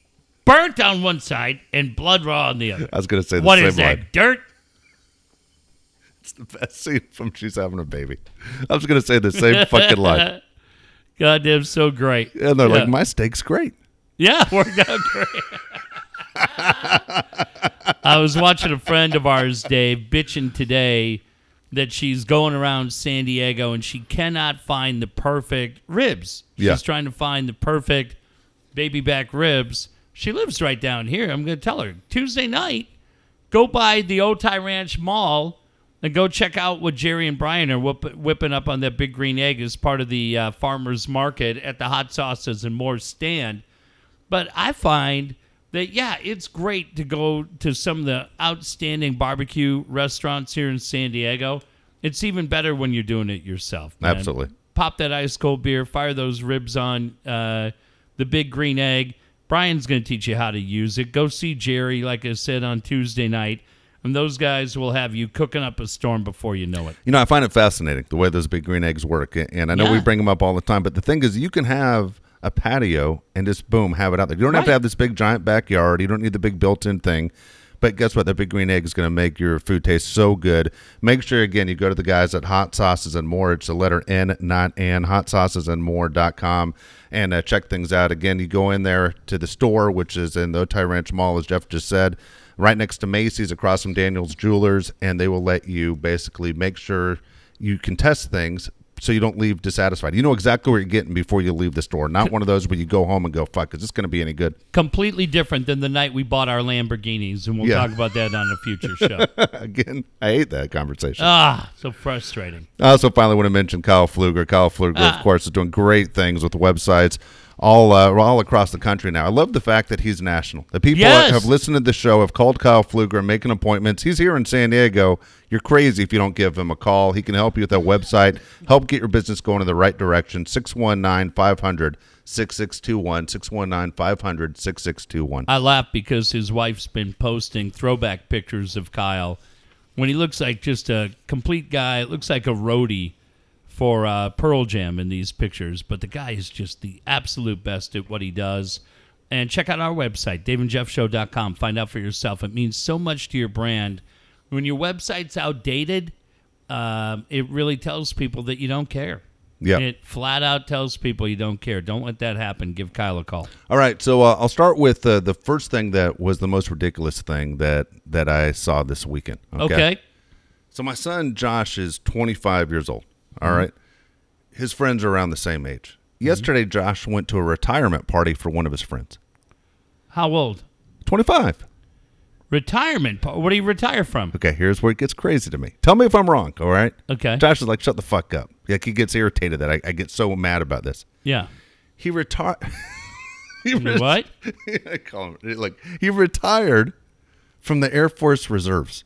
burnt on one side and blood raw on the other. I was going to say the What is that? line. Dirt? It's the best [LAUGHS] scene from She's Having a Baby. I was going to say the same fucking line, Goddamn, so great. and they're Yeah. like, "My steak's great." Yeah, worked out great. I was watching a friend of ours, Dave, bitching today that she's going around San Diego and she cannot find the perfect ribs. She's Yeah. trying to find the perfect baby back ribs. She lives right down here. I'm going to tell her Tuesday night, go by the Otay Ranch Mall and go check out what Jerry and Brian are whip- whipping up on that big green egg as part of the uh, farmers market at the hot sauces and more stand. But I find that yeah, it's great to go to some of the outstanding barbecue restaurants here in San Diego. It's even better when you're doing it yourself. man. Absolutely. Pop that ice cold beer, fire those ribs on uh, the big green egg. Brian's going to teach you how to use it. Go see Jerry, like I said on Tuesday night. And those guys will have you cooking up a storm before you know it. You know, I find it fascinating the way those big green eggs work, and I know we bring them up all the time. But the thing is, you can have a patio and just boom, have it out there. You don't have to have this big giant backyard. You don't need the big built-in thing. But guess what? That big green egg is going to make your food taste so good. Make sure again you go to the guys at Hot Sauces and More. It's the letter N, not N. Hot Sauces and More.com and uh, check things out. Again, you go in there to the store, which is in the Otay Ranch Mall, as Jeff just said, right next to Macy's, across from Daniel's Jewelers, and they will let you basically make sure you can test things so you don't leave dissatisfied. You know exactly what you're getting before you leave the store. Not one of those where you go home and go, "Fuck, is this going to be any good?" Completely different than the night we bought our Lamborghinis, and we'll Yeah. talk about that on a future [LAUGHS] show. Again, I hate that conversation. ah, so frustrating. I also finally want to mention Kyle Fluger. Kyle Fluger, Ah. of course, is doing great things with the websites all uh, all across the country now. I love the fact that he's national. The people Yes. have listened to the show, have called Kyle Fluger, and making appointments. He's here in San Diego. You're crazy if you don't give him a call. He can help you with that website, help get your business going in the right direction. 619 500 6621. 619 500 6621. I laugh because his wife's been posting throwback pictures of Kyle when he looks like just a complete guy. It looks like a roadie for uh, Pearl Jam in these pictures, but the guy is just the absolute best at what he does. And check out our website, daveandjeffshow.com. Find out for yourself. It means so much to your brand. When your website's outdated, um, it really tells people that you don't care. Yeah. It flat out tells people you don't care. Don't let that happen. Give Kyle a call. All right, so uh, I'll start with uh, the first thing that was the most ridiculous thing that that I saw this weekend. okay? So my son Josh is 25 years old. All mm-hmm. right, his friends are around the same age. Mm-hmm. Yesterday, Josh went to a retirement party for one of his friends. How old? 25. Retirement. pa- What do you retire from? Okay, here's where it gets crazy to me. Tell me if I'm wrong. All right. Okay. Josh is like, shut the fuck up. Like he gets irritated that I, I get so mad about this. Yeah. He retired. [LAUGHS] he You re- what? [LAUGHS] I call him like he retired from the Air Force Reserves.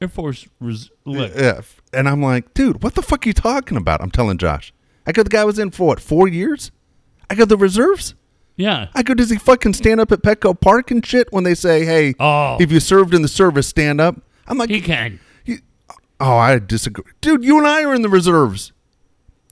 Air Force. Res- look. Yeah, and I'm like, dude, what the fuck are you talking about? I'm telling Josh. I go, the guy was in for what, four years? I go, the reserves? Yeah. I go, does he fucking stand up at Petco Park and shit when they say, hey, Oh. if you served in the service, stand up? I'm like, He can. you- oh, I disagree. Dude, you and I are in the reserves.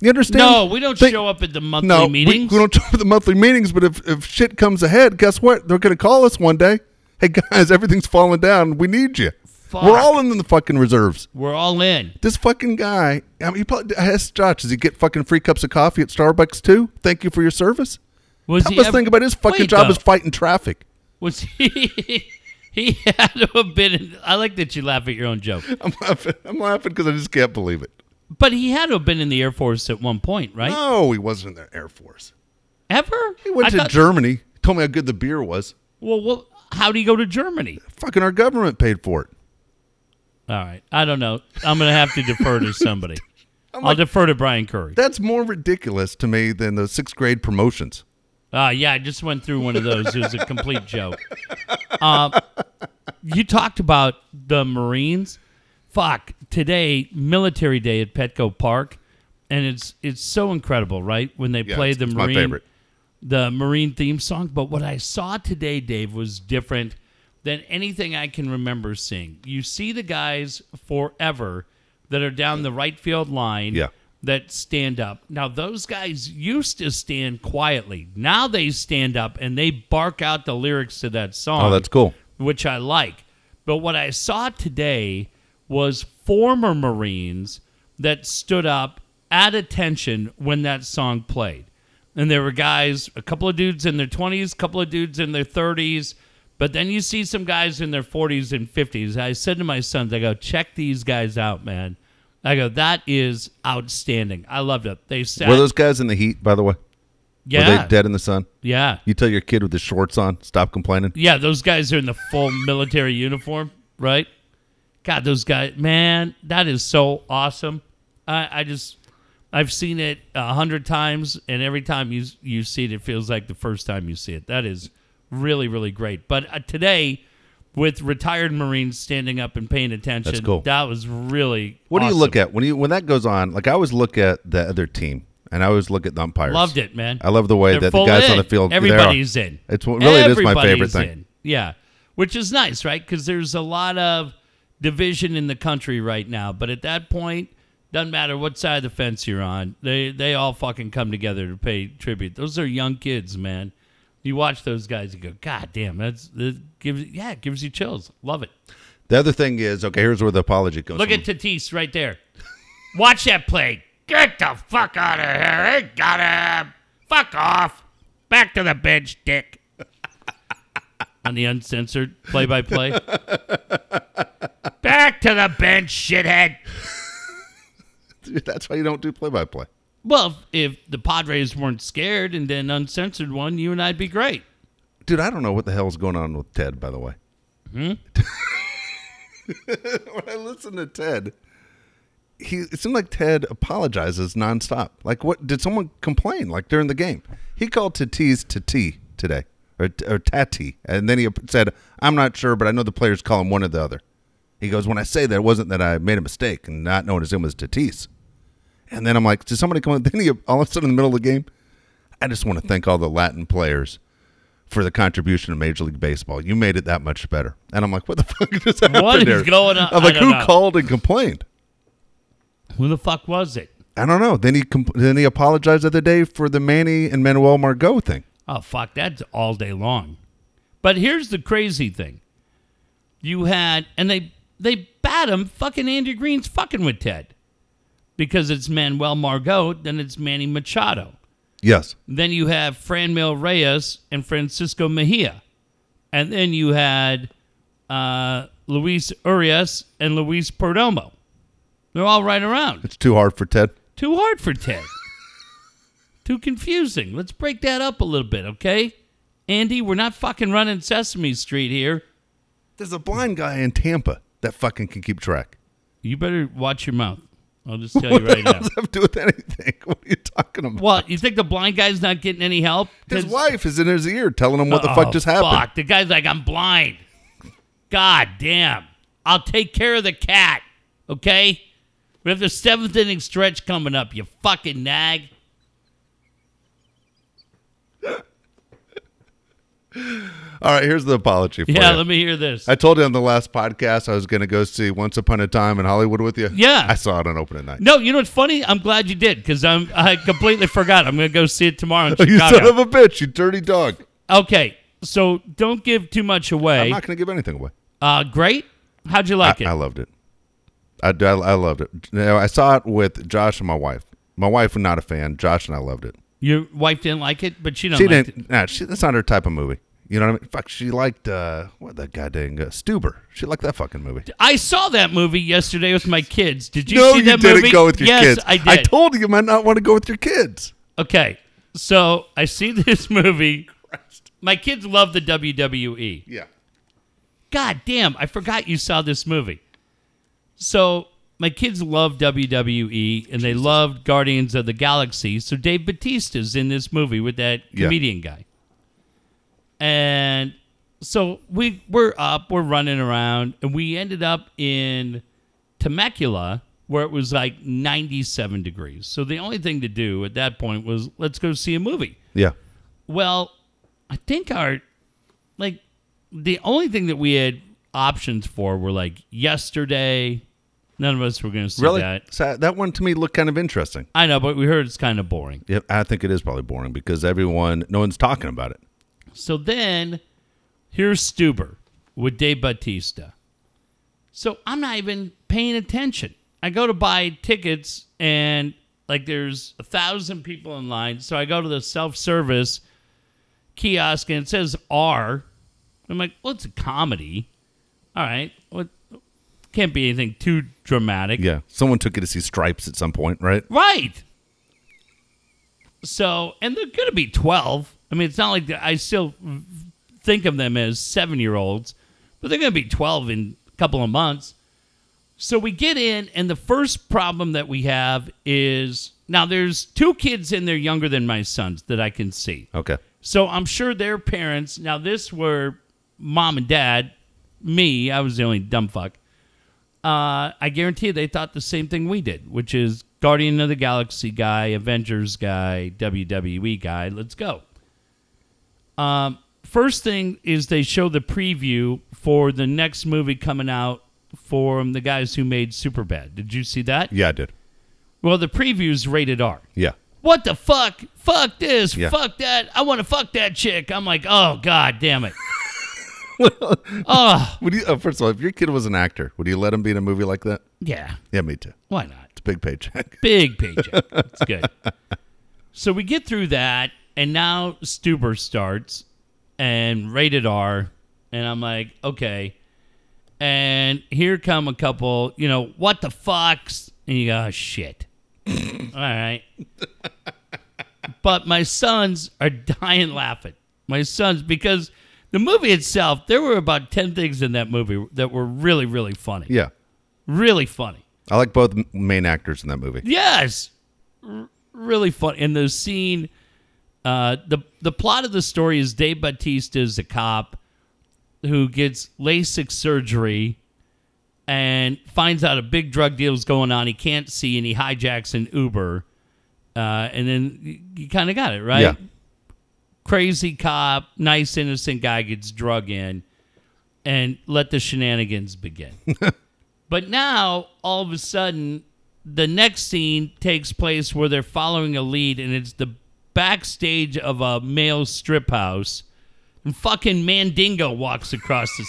You understand? No, we don't Think- show up at the monthly no, we- meetings. We, don't show up at the monthly meetings, but if, if shit comes ahead, guess what? They're going to call us one day. Hey, guys, everything's falling down. We need you. Fuck. We're all in the fucking reserves. We're all in. This fucking guy, I mean, he probably, I asked Josh, does he get fucking free cups of coffee at Starbucks too? Thank you for your service. Was Help he us ever- think about his fucking Wait, job though. is fighting traffic. Was [LAUGHS] he? he had to have been. In, I like that you laugh at your own joke, [LAUGHS] I'm laughing. I'm laughing because I just can't believe it. but he had to have been in the Air Force at one point, right? No, he wasn't in the Air Force. Ever? He went I to thought- Germany. Told me how good the beer was. Well, well, how do you go to Germany? Fucking our government paid for it. All right, I don't know. I'm going to have to defer to somebody. [LAUGHS] I'll defer to Brian Curry. That's more ridiculous to me than the sixth grade promotions. Uh, yeah, I just went through one of those. It was a complete joke. Um, you talked about the Marines. Fuck, today, Military Day at Petco Park, and it's it's so incredible, right? When they Yeah, play the Marine my favorite. the Marine theme song. But what I saw today, Dave, was different than anything I can remember seeing. You see the guys forever that are down the right field line Yeah. that stand up. Now, those guys used to stand quietly. Now they stand up and they bark out the lyrics to that song Oh, that's cool. which I like. But what I saw today was former Marines that stood up at attention when that song played. And there were guys, a couple of dudes in their 20s, a couple of dudes in their 30s, but then you see some guys in their 40s and 50s. I said to my sons, I go, check these guys out, man. I go, that is outstanding. I loved it. They sat, Were those guys in the heat, by the way? Yeah. Were they dead in the sun? yeah. You tell your kid with the shorts on, stop complaining. Yeah, those guys are in the full [LAUGHS] military uniform, right? God, those guys, man, that is so awesome. I, I just, I've seen it a hundred times, and every time you you see it, it feels like the first time you see it. That is really, really great. But uh, today, with retired Marines standing up and paying attention, That's cool. that was really. What do you look at when you when that goes on? Like I always look at the other team, and I always look at the umpires. Loved it, man. I love the way They're that the guys on the field. Everybody's in. It's what- really it is my favorite thing. in. Yeah. which is nice, right? Because there's a lot of division in the country right now. But at that point, doesn't matter what side of the fence you're on. They they all fucking come together to pay tribute. Those are young kids, man. You watch those guys, you go, God damn, that's that gives yeah, it gives you chills. Love it. The other thing is, okay, here's where the apology comes Look from. at Tatis right there. Watch that play. Get the fuck out of here. Got him. Fuck off. Back to the bench, dick. [LAUGHS] on the uncensored play by play. Back to the bench, shithead. That's why you don't do play-by-play. Well, if the Padres weren't scared and then uncensored one, you and I'd be great. Dude, I don't know what the hell's going on with Ted, by the way. Hmm? [LAUGHS] when I listen to Ted, he it seemed like Ted apologizes nonstop. Like, what did someone complain? Like during the game, he called Tatis Tati today, or, or Tati, and then he said, "I'm not sure, but I know the players call him one or the other." He goes, "When I say that, it wasn't that I made a mistake and not knowing his name was Tatis." And then I'm like, "Did somebody come?" In? [LAUGHS] Then he all of a sudden in the middle of the game, I just want to thank all the Latin players for the contribution to Major League Baseball. You made it that much better. And I'm like, what the [LAUGHS] fuck just happened What is there? going on? I'm I like, don't who know. called and complained? Who the fuck was it? I don't know. Then he comp- then he apologized the other day for the Manny and Manuel Margot thing. Oh fuck, that's all day long. But here's the crazy thing. You had and they they bat him fucking Andy Green's fucking with Ted. Because it's Manuel Margot, then it's Manny Machado. Yes. Then you have Franmil Reyes and Francisco Mejia. And then you had uh, Luis Urias and Luis Perdomo. They're all right around. It's too hard for Ted. Too hard for Ted. [LAUGHS] Too confusing. Let's break that up a little bit, okay? Andy, we're not fucking running Sesame Street here. There's a blind guy in Tampa that fucking can keep track. You better watch your mouth. I'll just tell you right now. does that have to do with anything? [LAUGHS] What are you talking about? What? You think the blind guy's not getting any help? His wife is in his ear telling him what the Oh, fuck just happened. Fuck. The guy's like, I'm blind. God damn. I'll take care of the cat. Okay? We have the seventh inning stretch coming up, you fucking nag. All right, here's the apology for Yeah, you. let me hear this. I told you on the last podcast I was going to go see Once Upon a Time in Hollywood with you. Yeah. I saw it on opening night. no, you know what's funny? I'm glad you did because I'm I completely forgot. I'm gonna go see it tomorrow in [LAUGHS] You son of a bitch, you dirty dog. okay, so don't give too much away. I'm not going to give anything away. Uh, great. How'd you like I, it? I loved it. I, I, I loved it. You know, I saw it with Josh and my wife. My wife was not a fan. Josh and I loved it. Your wife didn't like it, but she like didn't. Nah, she, that's not her type of movie. You know what I mean? Fuck, she liked uh, what that goddamn uh, Stuber. She liked that fucking movie. I saw that movie yesterday with my kids. Did you no, see you that didn't movie? go with your yes, kids. I did. I told you you might not want to go with your kids. okay, so I see [LAUGHS] this movie. My kids love the WWE. Yeah. God damn, I forgot you saw this movie. So my kids love WWE and they loved Guardians of the Galaxy. So Dave Bautista's in this movie with that Yeah. comedian guy. And so we we're up, we're running around, and we ended up in Temecula where it was like 97 degrees. So the only thing to do at that point was let's go see a movie. Yeah. Well, I think our like the only thing that we had options for were like yesterday. None of us were going to see Really? that. So uh, that one to me looked kind of interesting. I know, but we heard it's kind of boring. Yeah, I think it is probably boring because everyone, no one's talking about it. So then here's Stuber with Dave Bautista. So I'm not even paying attention. I go to buy tickets and like there's a thousand people in line. So I go to the self service kiosk and it says R. I'm like, well, it's a comedy. All right. What can't be anything too dramatic. Yeah. Someone took you to see Stripes at some point, right? Right. So, and they're going to be 12. I mean, it's not like I still think of them as seven year olds, but they're going to be 12 in a couple of months. So we get in, and the first problem that we have is now there's two kids in there younger than my sons that I can see. Okay. So I'm sure their parents, now this were mom and dad, me, I was the only dumb fuck. Uh, I guarantee you they thought the same thing we did, which is Guardian of the Galaxy guy, Avengers guy, WWE guy, let's go. Um, first thing is they show the preview for the next movie coming out from the guys who made Superbad. Did you see that? Yeah, I did. Well, the preview's rated R. Yeah. What the fuck? Fuck this. Yeah. Fuck that. I want to fuck that chick. I'm like, oh god damn it. [LAUGHS] oh Would you? Uh, first of all, if your kid was an actor, would you let him be in a movie like that? yeah. Yeah, me too. Why not? It's a big paycheck. Big paycheck. It's good. [LAUGHS] So we get through that, and now Stuber starts and rated R, and I'm like, okay. And here come a couple, you know, what the fucks? And you go, oh, shit. [LAUGHS] All right. but my sons are dying laughing. My sons, because the movie itself, there were about 10 things in that movie that were really, really funny. Yeah, Really funny. I like both main actors in that movie. Yes, R- really fun. And the scene, uh, the the plot of the story is Dave Bautista is a cop who gets LASIK surgery and finds out a big drug deal is going on. He can't see, and he hijacks an Uber, uh, and then you, you kind of got it right. Yeah. Crazy cop, nice innocent guy gets drug in, and let the shenanigans begin. [LAUGHS] But now, all of a sudden, the next scene takes place where they're following a lead, and it's the backstage of a male strip house. And fucking Mandingo walks across the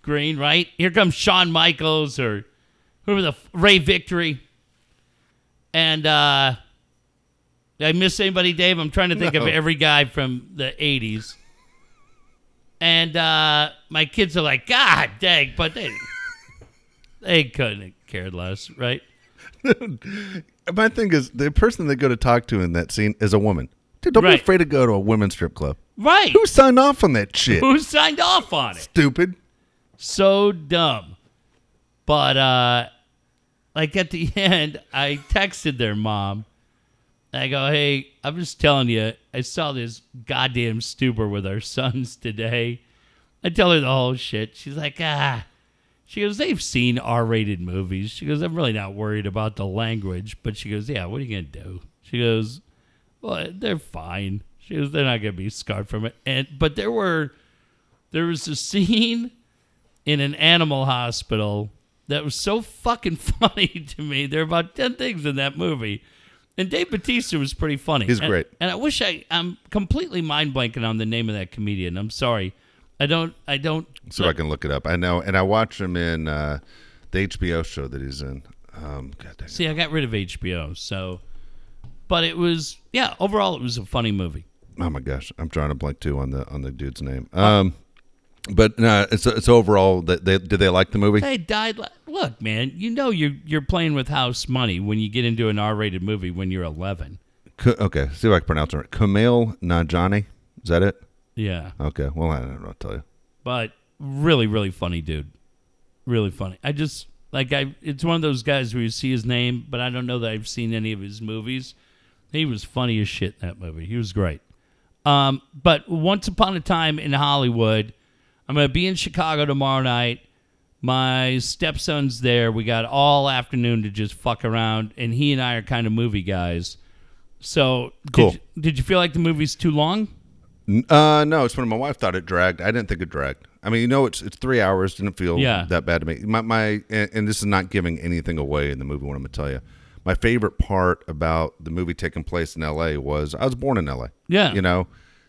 screen, right? Here comes Shawn Michaels or whoever the Ray Victory. And uh, did I miss anybody, Dave? I'm trying to think of every guy from the 80s. And uh, my kids are like, God dang, but they they couldn't have cared less, right? [LAUGHS] My thing is, the person they go to talk to in that scene is a woman. Dude, don't Right. be afraid to go to a women's strip club. Right. Who signed off on that shit? Who signed off on it? Stupid. So dumb. But uh like at the [LAUGHS] end, I texted their mom. I go, hey, I'm just telling you, I saw this goddamn Stuber with our [LAUGHS] sons today. I tell her the whole shit. She's like, ah. She goes, they've seen R rated movies. She goes, I'm really not worried about the language. But she goes, yeah, what are you going to do? She goes, well, they're fine. She goes, they're not going to be scarred from it. And But there were, there was a [LAUGHS] scene in an animal hospital that was so fucking [LAUGHS] funny to me. There are about 10 things in that movie. And Dave Bautista was pretty funny. He's And- great. And I wish I, I'm completely mind blanking on the name of that comedian. I'm sorry. I don't, I don't. So I can look it up. I know, and I watch him in uh, the HBO show that he's in. Um, God dang it. See, I got rid of HBO, so. But it was, yeah. Overall, it was a funny movie. Oh my gosh, I'm trying to blank too on the on the dude's name. Um, but no, it's it's overall that they did they like the movie? They died. li- Look, man, you know you're you're playing with house money when you get into an R-rated movie when you're 11. Ku- okay, see if I can pronounce it right. Kumail Najani, is that it? Yeah. Okay, well I don't know what to tell you. but really, really funny dude. Really funny. I just like I. It's one of those guys where you see his name, but I don't know that I've seen any of his movies. He was funny as shit in that movie. He was great. Um, but once upon a time in Hollywood, I'm gonna be in Chicago tomorrow night. My stepson's there. We got all afternoon to just fuck around, and he and I are kind of movie guys. So, Cool. Did you, did you feel like the movie's too long? Uh, no, it's when my wife thought it dragged. I didn't think it dragged. I mean, you know, it's it's three hours. Didn't feel Yeah. that bad to me. My my, and, and this is not giving anything away in the movie. What I'm gonna tell you, my favorite part about the movie taking place in L.A. was I was born in L.A. Yeah. you know,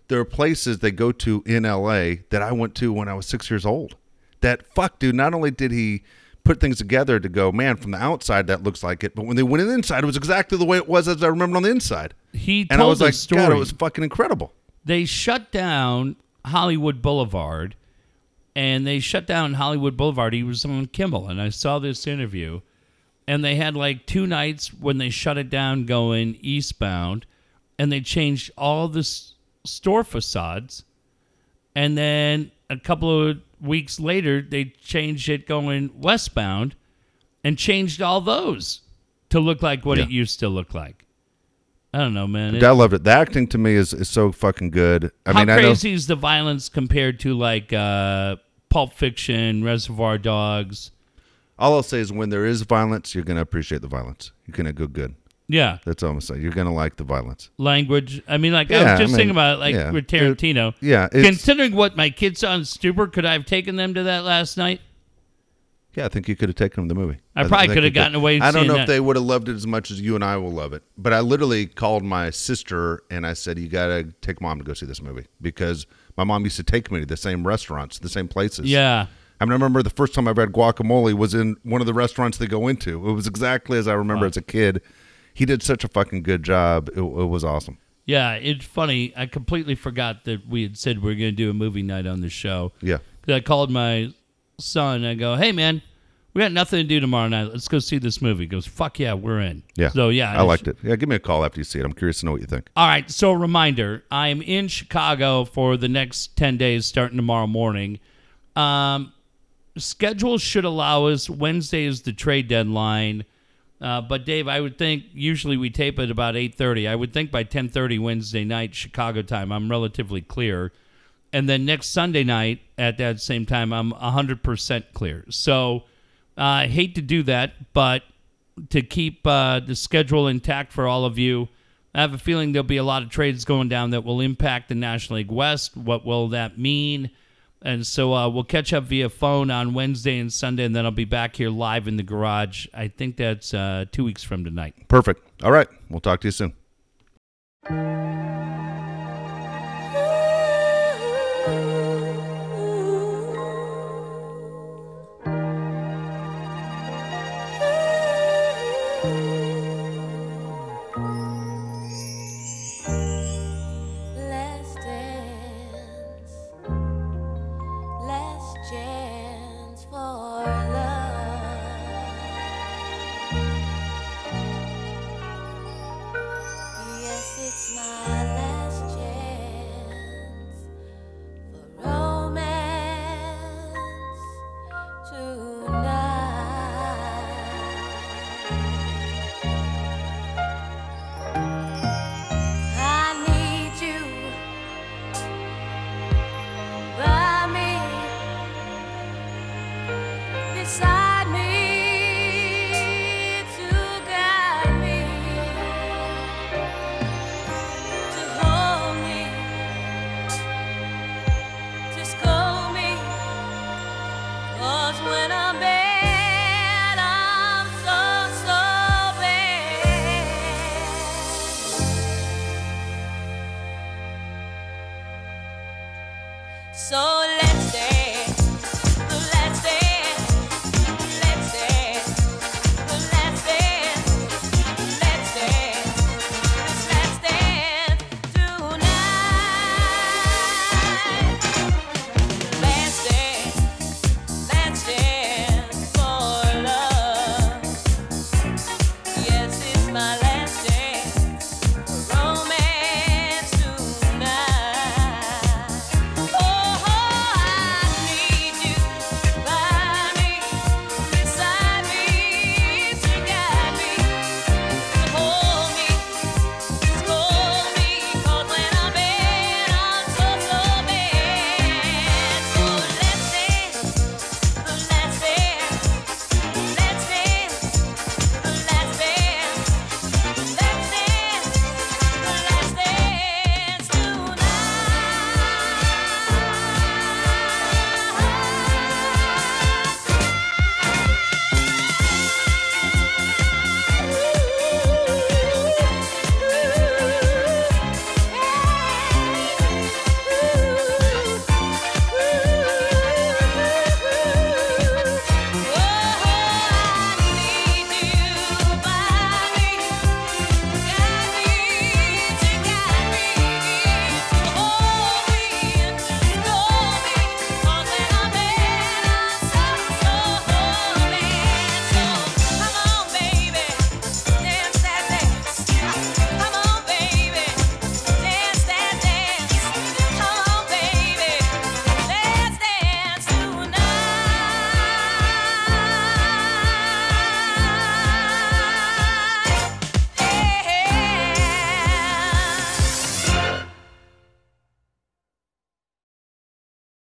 there are places they go to in L.A. that I went to when I was six years old. That fuck, dude. Not only did he put things together to go, man, from the outside that looks like it, but when they went in the inside, it was exactly the way it was as I remember on the inside. He And I was like, story. God, it was fucking incredible. They shut down Hollywood Boulevard and they shut down Hollywood Boulevard. He was on Kimmel and I saw this interview and they had like two nights when they shut it down going eastbound and they changed all the s- store facades and then a couple of weeks later they changed it going westbound and changed all those to look like what Yeah. it used to look like. I don't know, man. I loved it. The acting to me is, is so fucking good. I How mean, I know crazy is the violence compared to like uh, Pulp Fiction, Reservoir Dogs? all I'll say is when there is violence, you're gonna appreciate the violence. You're gonna go good. Yeah. That's all I'm saying. You're gonna like the violence. Language. I mean, like I Yeah, was just I mean, thinking about it, like yeah. with Tarantino. Yeah, it's, Considering what my kids saw in Stuber, could I have taken them to that last night? Yeah. I think you could have taken them to the movie. I th- probably could have gotten away I don't know that. if they would have loved it as much as you and I will love it. But I literally called my sister and I said, "You gotta take mom to go see this movie because my mom used to take me to the same restaurants, the same places." Yeah. I remember the first time I had guacamole was in one of the restaurants they go into. It was exactly as I remember as a kid. He did such a fucking good job. It, it was awesome. Yeah. It's funny. I completely forgot that we had said we were going to do a movie night on the show. Yeah. I called my son. I go, hey, man, we got nothing to do tomorrow night. Let's go see this movie. He goes, fuck yeah, we're in. Yeah. So, yeah. I liked it. Yeah, give me a call after you see it. I'm curious to know what you think. All right. So, reminder I'm in Chicago for the next 10 days starting tomorrow morning. Um, schedule should allow us. Wednesday is the trade deadline. Uh, but Dave, I would think usually we tape at about 8:30. I would think by 10:30 Wednesday night Chicago time, I'm relatively clear. And then next Sunday night at that same time, I'm 100% clear. So uh, I hate to do that, but to keep uh, the schedule intact for all of you, I have a feeling there'll be a lot of trades going down that will impact the National League West. What will that mean? And so uh, we'll catch up via phone on Wednesday and Sunday, and then I'll be back here live in the garage. I think that's uh, two weeks from tonight. Perfect. All right. We'll talk to you soon.